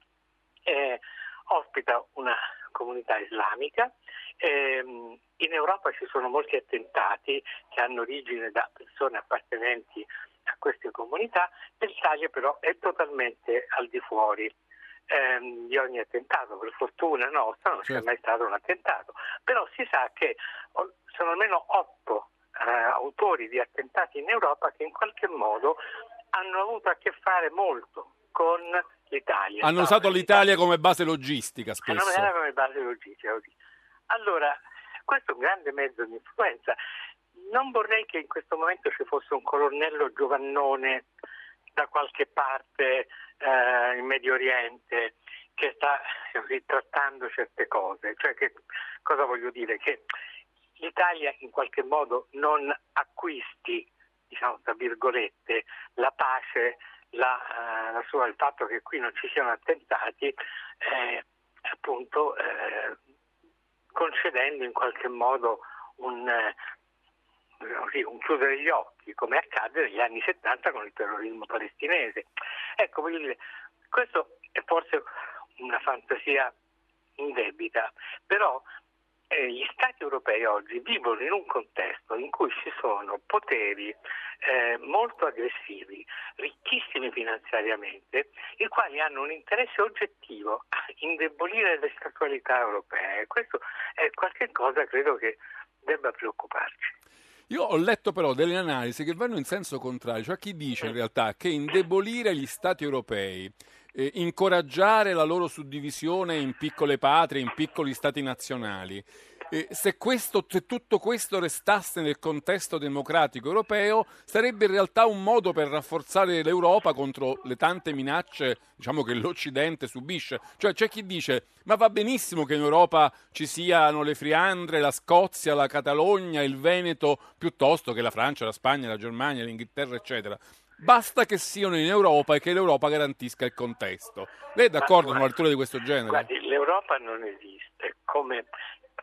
eh, ospita una comunità islamica. Ehm, in Europa ci sono molti attentati che hanno origine da persone appartenenti a queste comunità, l'Italia però è totalmente al di fuori ehm, di ogni attentato, per fortuna nostra non c'è Certo. mai stato un attentato, però si sa che sono almeno otto eh, autori di attentati in Europa che in qualche modo hanno avuto a che fare molto con l'Italia. Hanno No, usato l'Italia come base logistica hanno spesso. usato come base logistica. Allora, questo è un grande mezzo di influenza. Non vorrei che in questo momento ci fosse un colonnello Giovannone da qualche parte eh, in Medio Oriente che sta ritrattando certe cose. Cioè che, cosa voglio dire? Che l'Italia in qualche modo non acquisti, diciamo tra virgolette, la pace, la, eh, la sua- il fatto che qui non ci siano attentati, eh, appunto eh, concedendo in qualche modo un, eh, un chiudere gli occhi, come accade negli anni 70 con il terrorismo palestinese. Ecco, voglio dire, questo è forse una fantasia indebita, però eh, gli Stati europei oggi vivono in un contesto in cui ci sono poteri eh, molto aggressivi, ricchissimi finanziariamente, i quali hanno un interesse oggettivo a indebolire le statualità europee. Questo è qualcosa credo che debba preoccuparci. Io ho letto però delle analisi che vanno in senso contrario, cioè chi dice in realtà che indebolire gli stati europei, eh, incoraggiare la loro suddivisione in piccole patrie, in piccoli stati nazionali, eh, se, questo, se tutto questo restasse nel contesto democratico europeo, sarebbe in realtà un modo per rafforzare l'Europa contro le tante minacce diciamo, che l'Occidente subisce. Cioè c'è chi dice ma va benissimo che in Europa ci siano le Friandre, la Scozia, la Catalogna, il Veneto, piuttosto che la Francia, la Spagna, la Germania, l'Inghilterra, eccetera. Basta che siano in Europa e che l'Europa garantisca il contesto. Lei è d'accordo con una lettura di questo genere? Guardi, l'Europa non esiste come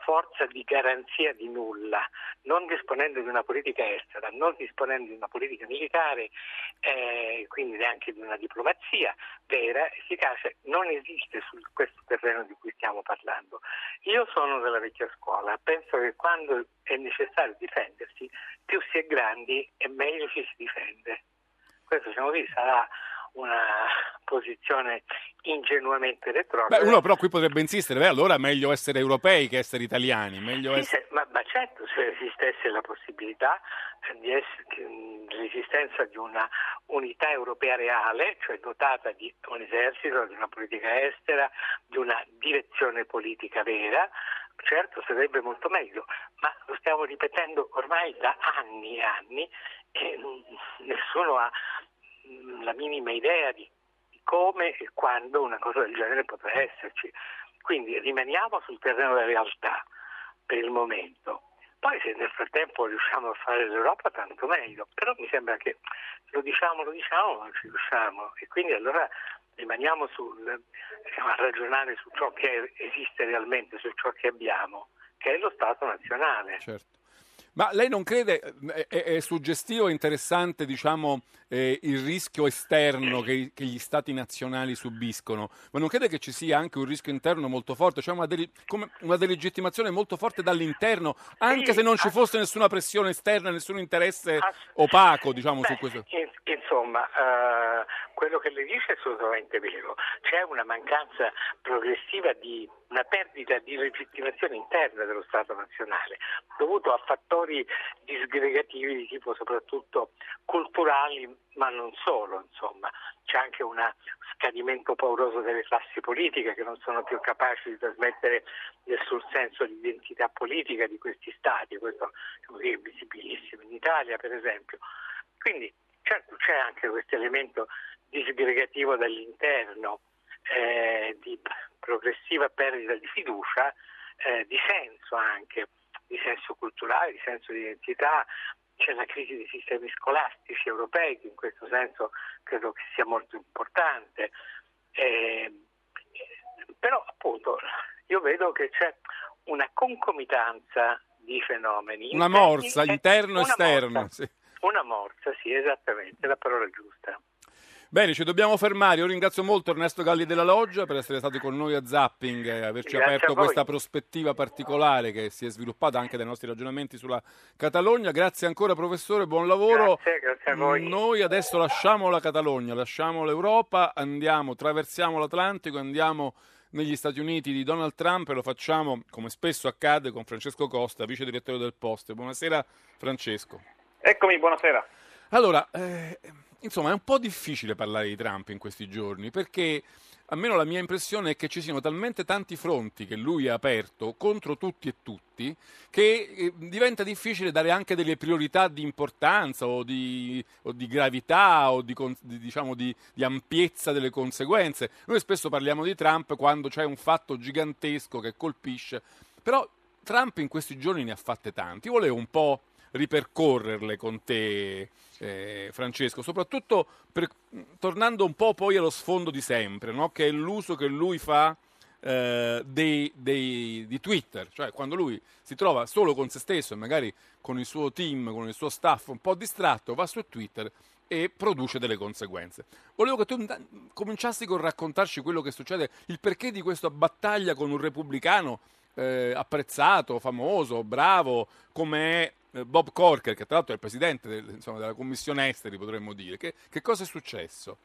forza di garanzia di nulla, non disponendo di una politica estera, non disponendo di una politica militare, eh, quindi neanche di una diplomazia vera, efficace, non esiste su questo terreno di cui stiamo parlando. Io sono della vecchia scuola, penso che quando è necessario difendersi, più si è grandi e meglio ci si difende. Questo diciamo così sarà una posizione ingenuamente retrograda. Beh, uno però qui potrebbe insistere, beh, allora è meglio essere europei che essere italiani, meglio Sì, essere... se- ma, ma certo, se esistesse la possibilità eh, di essere, che, mh, l'esistenza di una unità europea reale, cioè dotata di un esercito, di una politica estera, di una direzione politica vera, certo sarebbe molto meglio, ma lo stiamo ripetendo ormai da anni e anni e mh, nessuno ha la minima idea di come e quando una cosa del genere potrà esserci. Quindi rimaniamo sul terreno della realtà per il momento. Poi se nel frattempo riusciamo a fare l'Europa tanto meglio, però mi sembra che lo diciamo, lo diciamo, non ci riusciamo e quindi allora rimaniamo sul, diciamo, a ragionare su ciò che esiste realmente, su ciò che abbiamo, che è lo Stato nazionale. Certo. Ma lei non crede, è, è suggestivo e interessante diciamo, eh, il rischio esterno che, che gli stati nazionali subiscono, ma non crede che ci sia anche un rischio interno molto forte, cioè una, dele- come una delegittimazione molto forte dall'interno, anche se non ci fosse nessuna pressione esterna, nessun interesse opaco diciamo, su Beh, questo? in- Insomma, eh, quello che lei dice è assolutamente vero. C'è una mancanza progressiva di una perdita di legittimazione interna dello Stato nazionale, dovuto a fattori disgregativi di tipo soprattutto culturali, ma non solo, insomma. C'è anche un scadimento pauroso delle classi politiche che non sono più capaci di trasmettere nessun senso di identità politica di questi stati, questo è visibilissimo in Italia per esempio. Quindi certo c'è anche questo elemento disgregativo dall'interno eh, di progressiva perdita di fiducia, eh, di senso anche, di senso culturale, di senso di identità. C'è la crisi dei sistemi scolastici europei, che in questo senso credo che sia molto importante. Eh, però appunto io vedo che c'è una concomitanza di fenomeni. Una morsa, interno e esterno. Sì. Una morsa, sì, esattamente, la parola giusta. Bene, ci dobbiamo fermare. Io ringrazio molto Ernesto Galli della Loggia per essere stati con noi a Zapping e averci Grazie aperto questa prospettiva particolare che si è sviluppata anche dai nostri ragionamenti sulla Catalogna. Grazie ancora professore, buon lavoro. Grazie, grazie a voi. Noi adesso lasciamo la Catalogna, lasciamo l'Europa, andiamo, traversiamo l'Atlantico, andiamo negli Stati Uniti di Donald Trump e lo facciamo, come spesso accade, con Francesco Costa, vice direttore del Poste. Buonasera Francesco. Eccomi, buonasera. Allora, eh, insomma, è un po' difficile parlare di Trump in questi giorni perché almeno la mia impressione è che ci siano talmente tanti fronti che lui ha aperto contro tutti e tutti che eh, diventa difficile dare anche delle priorità di importanza o di, o di gravità o di, diciamo, di, di ampiezza delle conseguenze. Noi spesso parliamo di Trump quando c'è un fatto gigantesco che colpisce, però Trump in questi giorni ne ha fatte tanti. Volevo un po' ripercorrerle con te, eh, Francesco, soprattutto per- tornando un po' poi allo sfondo di sempre, no? che è l'uso che lui fa eh, dei- dei- di Twitter, cioè quando lui si trova solo con se stesso e magari con il suo team, con il suo staff un po' distratto, va su Twitter e produce delle conseguenze. Volevo che tu cominciassi con raccontarci quello che succede, il perché di questa battaglia con un repubblicano eh, apprezzato, famoso, bravo, come è Bob Corker, che tra l'altro è il presidente del- insomma, della commissione esteri, potremmo dire. Che, che cosa è successo?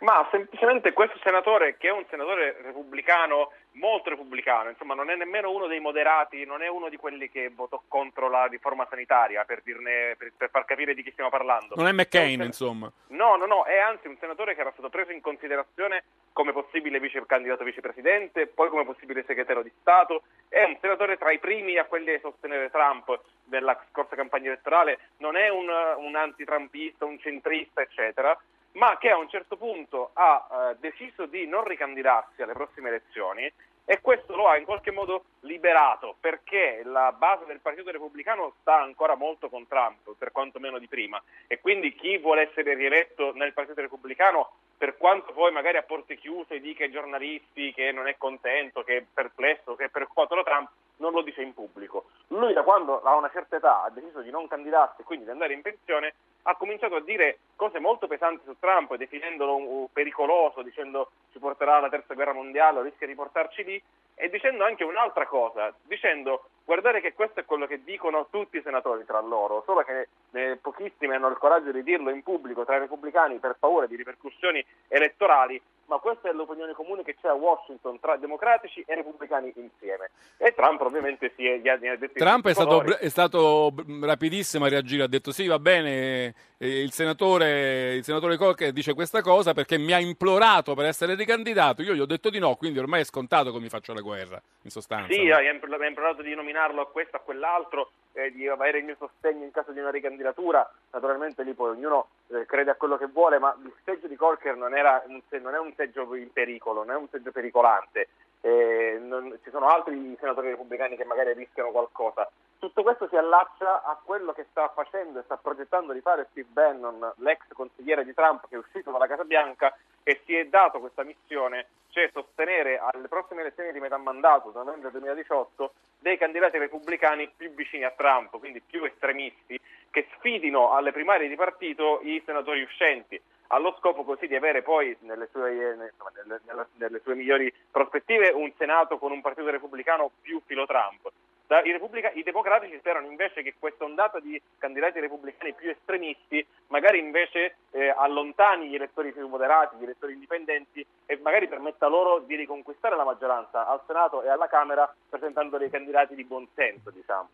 Ma semplicemente questo senatore, che è un senatore repubblicano, molto repubblicano, insomma non è nemmeno uno dei moderati, non è uno di quelli che votò contro la riforma sanitaria, per, dirne, per, per far capire di chi stiamo parlando. Non è McCain, sen- insomma. No, no, no, è anzi un senatore che era stato preso in considerazione come possibile vice candidato vicepresidente, poi come possibile segretario di Stato, è un senatore tra i primi a quelli a sostenere Trump nella scorsa campagna elettorale, non è un, un antitrumpista, un centrista, eccetera, ma che a un certo punto ha eh, deciso di non ricandidarsi alle prossime elezioni e questo lo ha in qualche modo liberato perché la base del Partito Repubblicano sta ancora molto con Trump, per quanto meno di prima, e quindi chi vuole essere rieletto nel Partito Repubblicano, per quanto poi magari a porte chiuse dica ai giornalisti che non è contento, che è perplesso, che è preoccupato da Trump, non lo dice in pubblico. Lui da quando ha una certa età ha deciso di non candidarsi e quindi di andare in pensione, ha cominciato a dire cose molto pesanti su Trump, definendolo un- pericoloso, dicendo ci porterà alla terza guerra mondiale, rischia di portarci lì, e dicendo anche un'altra cosa, dicendo guardate che questo è quello che dicono tutti i senatori tra loro, solo che eh, pochissimi hanno il coraggio di dirlo in pubblico tra i repubblicani per paura di ripercussioni elettorali, ma questa è l'opinione comune che c'è a Washington tra democratici e repubblicani insieme. E Trump ovviamente si è, gli ha, gli ha detto Trump è stato, è stato rapidissimo a reagire, ha detto sì va bene, eh, il senatore, il senatore Corker dice questa cosa perché mi ha implorato per essere ricandidato, io gli ho detto di no, quindi ormai è scontato che mi faccio la guerra, in sostanza. Sì, no? ha impl- ha implorato di nominarlo a questo, a quell'altro, eh, di avere il mio sostegno in caso di una ricandidatura. Naturalmente lì poi ognuno eh, crede a quello che vuole, ma il seggio di Corker non, un non è un seggio in pericolo, non è un seggio pericolante. Eh, non- ci sono altri senatori repubblicani che magari rischiano qualcosa. Tutto questo si allaccia a quello che sta facendo e sta progettando di fare Steve Bannon, l'ex consigliere di Trump che è uscito dalla Casa Bianca e si è dato questa missione, cioè sostenere alle prossime elezioni di metà mandato, novembre 2018, dei candidati repubblicani più vicini a Trump, quindi più estremisti, che sfidino alle primarie di partito i senatori uscenti, allo scopo così di avere poi nelle sue, nelle- nelle- nelle sue migliori prospettive un Senato con un partito repubblicano più filo Trump. Da, i, I democratici sperano invece che questa ondata di candidati repubblicani più estremisti magari invece allontani gli elettori più moderati, gli elettori indipendenti e magari permetta loro di riconquistare la maggioranza al Senato e alla Camera presentando dei candidati di buon senso, diciamo.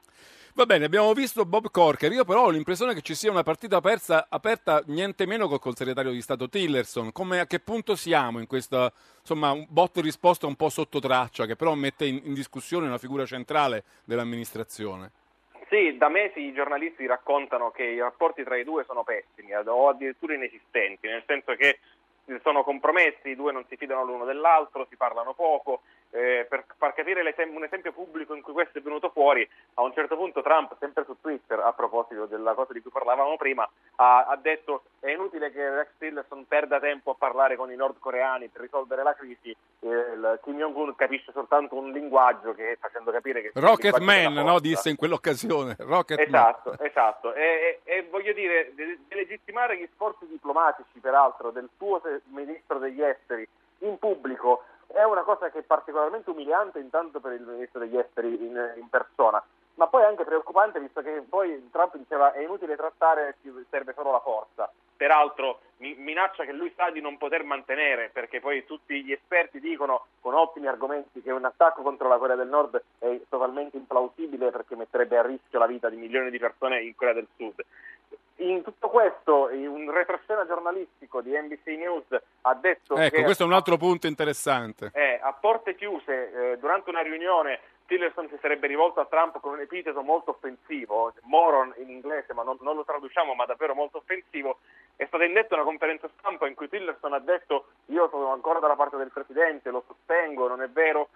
Va bene, abbiamo visto Bob Corker, io però ho l'impressione che ci sia una partita persa, aperta niente meno che col segretario di Stato Tillerson. Come, a che punto siamo in questa insomma, un botto risposta un po' sotto traccia, che però mette in, in discussione una figura centrale dell'amministrazione? Sì, da mesi i giornalisti raccontano che i rapporti tra i due sono pessimi o addirittura inesistenti, nel senso che sono compromessi, i due non si fidano l'uno dell'altro, si parlano poco. Eh, per far capire un esempio pubblico in cui questo è venuto fuori, a un certo punto Trump, sempre su Twitter, a proposito della cosa di cui parlavamo prima, ha, ha detto è inutile che Rex Tillerson perda tempo a parlare con i nordcoreani per risolvere la crisi, eh, Kim Jong-un capisce soltanto un linguaggio che facendo capire che... Rocket Man, no, disse in quell'occasione. Rocket esatto, Man. esatto. E, e, e voglio dire, delegittimare gli sforzi diplomatici, peraltro, del suo ministro degli esteri in pubblico è una cosa che è particolarmente umiliante intanto per il ministro degli esteri in, in persona, ma poi anche preoccupante visto che poi Trump diceva è inutile trattare, serve solo la forza. Peraltro minaccia che lui sa di non poter mantenere perché poi tutti gli esperti dicono con ottimi argomenti che un attacco contro la Corea del Nord è totalmente implausibile perché metterebbe a rischio la vita di milioni di persone in Corea del Sud. In tutto questo, un retroscena giornalistico di NBC News ha detto ecco, che... questo è un altro punto interessante. Eh, a porte chiuse, eh, durante una riunione, Tillerson si sarebbe rivolto a Trump con un epiteto molto offensivo, moron in inglese, ma non, non lo traduciamo, ma davvero molto offensivo. È stata indetta una conferenza stampa in cui Tillerson ha detto io sono ancora dalla parte del Presidente, lo sostengo, non è vero,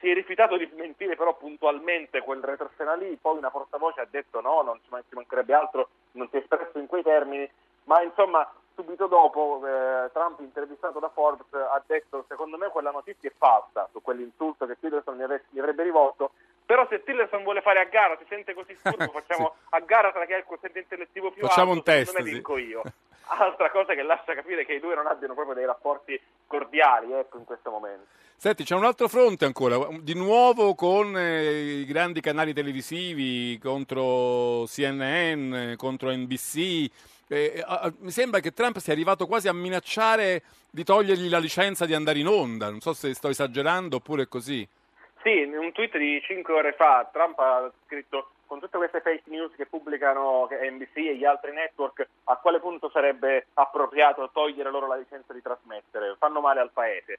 si è rifiutato di smentire però puntualmente quel retroscena lì, poi una portavoce ha detto no, non ci mancherebbe altro, non si è espresso in quei termini, ma insomma subito dopo eh, Trump intervistato da Forbes ha detto secondo me quella notizia è falsa su quell'insulto che Tillerson gli, avrebbe, gli avrebbe rivolto, però se Tillerson vuole fare a gara, si sente così furbo, facciamo sì. a gara tra chi ha il quoziente intellettivo più facciamo alto, un test, me vinco sì. io. Altra cosa che lascia capire che i due non abbiano proprio dei rapporti cordiali ecco, in questo momento. Senti, c'è un altro fronte ancora, di nuovo con eh, i grandi canali televisivi contro CNN, contro NBC. Eh, eh, mi sembra che Trump sia arrivato quasi a minacciare di togliergli la licenza di andare in onda. Non so se sto esagerando oppure è così. Sì, in un tweet di 5 ore fa Trump ha scritto con tutte queste fake news che pubblicano NBC e gli altri network, a quale punto sarebbe appropriato togliere loro la licenza di trasmettere? Fanno male al paese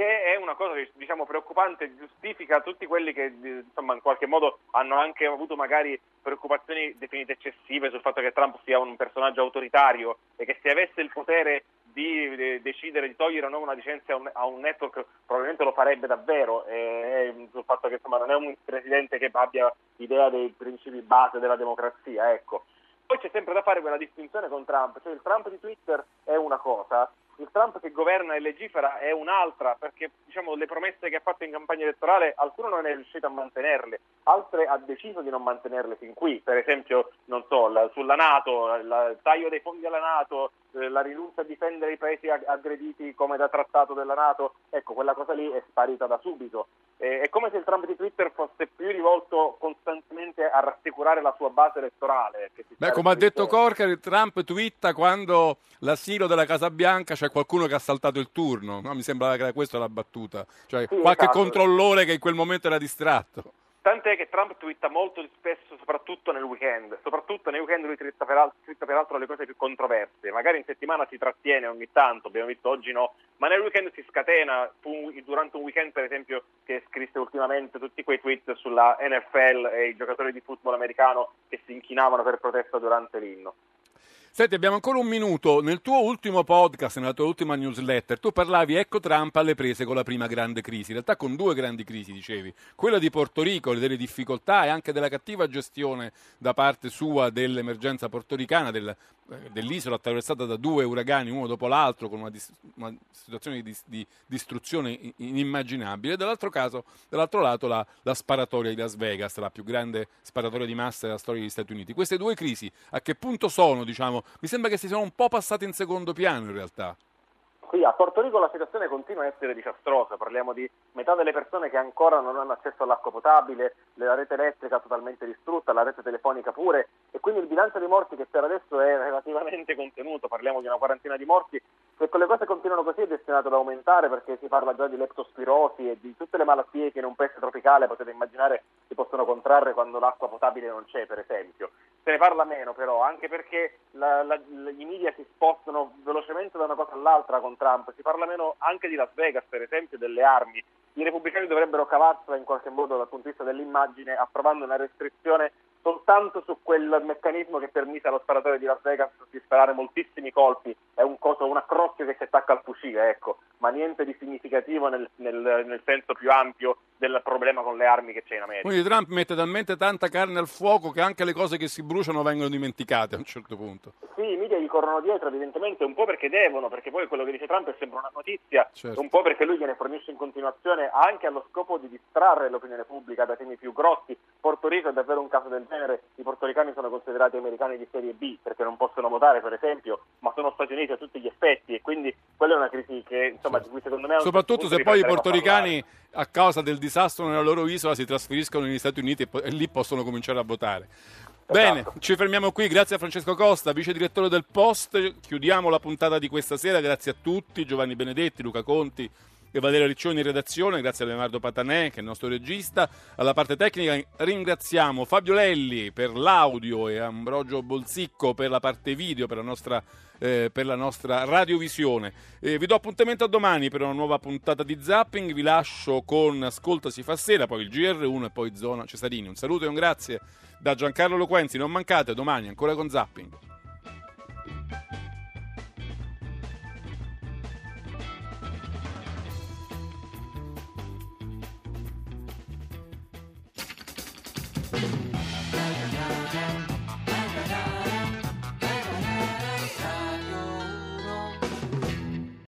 che è una cosa diciamo, preoccupante, giustifica tutti quelli che insomma, in qualche modo hanno anche avuto magari preoccupazioni definite eccessive sul fatto che Trump sia un personaggio autoritario e che se avesse il potere di de- decidere di togliere o no una licenza a un, network probabilmente lo farebbe davvero e, sul fatto che insomma, non è un presidente che abbia idea dei principi base della democrazia ecco. poi c'è sempre da fare quella distinzione con Trump cioè il Trump di Twitter è una cosa il Trump che governa e legifera è un'altra, perché diciamo, le promesse che ha fatto in campagna elettorale alcune non è riuscito a mantenerle, altre ha deciso di non mantenerle fin qui, per esempio so, la, sulla Nato, il taglio dei fondi alla Nato, la rinuncia a difendere i paesi aggrediti come da trattato della Nato, ecco quella cosa lì è sparita da subito. Eh, è come se il Trump di Twitter fosse più rivolto costantemente a rassicurare la sua base elettorale. Beh, come ha detto Corker, Trump twitta quando l'asilo della Casa Bianca c'è qualcuno che ha saltato il turno, no? mi sembra che questa la battuta, cioè sì, qualche esatto. controllore che in quel momento era distratto. Tant'è che Trump twitta molto spesso, soprattutto nel weekend. Soprattutto nel weekend lui twitta peraltro, twitta peraltro le cose più controverse. Magari in settimana si trattiene ogni tanto, abbiamo visto oggi no, ma nel weekend si scatena. Durante un weekend, per esempio, che scrisse ultimamente tutti quei tweet sulla NFL e i giocatori di football americano che si inchinavano per protesta durante l'inno. Senti, abbiamo ancora un minuto. Nel tuo ultimo podcast, nella tua ultima newsletter, tu parlavi ecco Trump alle prese con la prima grande crisi. In realtà con due grandi crisi, dicevi. Quella di Porto Rico, delle difficoltà e anche della cattiva gestione da parte sua dell'emergenza portoricana, del, eh, dell'isola attraversata da due uragani uno dopo l'altro, con una, dis- una situazione di, di, distruzione inimmaginabile. Dall'altro, caso, dall'altro lato la, la sparatoria di Las Vegas, la più grande sparatoria di massa della storia degli Stati Uniti. Queste due crisi a che punto sono, diciamo, mi sembra che si siano un po' passate in secondo piano in realtà. Qui a Porto Rico la situazione continua a essere disastrosa, parliamo di metà delle persone che ancora non hanno accesso all'acqua potabile, la rete elettrica totalmente distrutta, la rete telefonica pure e quindi il bilancio dei morti che per adesso è relativamente contenuto, parliamo di una quarantina di morti, se quelle cose continuano così è destinato ad aumentare perché si parla già di leptospirosi e di tutte le malattie che in un paese tropicale potete immaginare si possono contrarre quando l'acqua potabile non c'è per esempio. Se ne parla meno però, anche perché la, la, i media si spostano velocemente da una cosa all'altra con Trump, si parla meno anche di Las Vegas per esempio, delle armi. I repubblicani dovrebbero cavarsela in qualche modo dal punto di vista dell'immagine approvando una restrizione soltanto su quel meccanismo che permise allo sparatore di Las Vegas di sparare moltissimi colpi, è un, coso, un accrocchio che si attacca al fucile, ecco, ma niente di significativo nel, nel, nel senso più ampio del problema con le armi che c'è in America. Quindi Trump mette talmente tanta carne al fuoco che anche le cose che si bruciano vengono dimenticate a un certo punto. Sì, i media gli corrono dietro evidentemente un po' perché devono, perché poi quello che dice Trump è sempre una notizia, Certo. un po' perché lui gliene fornisce in continuazione anche allo scopo di distrarre l'opinione pubblica da temi più grossi. Porto Rico è davvero un caso del genere, i portoricani sono considerati americani di serie B perché non possono votare per esempio, ma sono Stati Uniti a tutti gli effetti e quindi quella è una crisi che insomma di cui secondo me Soprattutto se poi i a portoricani a causa del disastro nella loro isola si trasferiscono negli Stati Uniti e, po- e lì possono cominciare a votare. Bene, ci fermiamo qui, grazie a Francesco Costa, vice direttore del Post, chiudiamo la puntata di questa sera, grazie a tutti, Giovanni Benedetti, Luca Conti e Valeria Riccioni in redazione, grazie a Leonardo Patanè che è il nostro regista, alla parte tecnica ringraziamo Fabio Lelli per l'audio e Ambrogio Bolsicco per la parte video, per la nostra, eh, per la nostra radiovisione. Eh, vi do appuntamento a domani per una nuova puntata di Zapping, vi lascio con Ascolta si fa sera, poi il GR1 e poi Zona Cesarini. Un saluto e un grazie da Giancarlo Loquenzi, non mancate domani ancora con Zapping.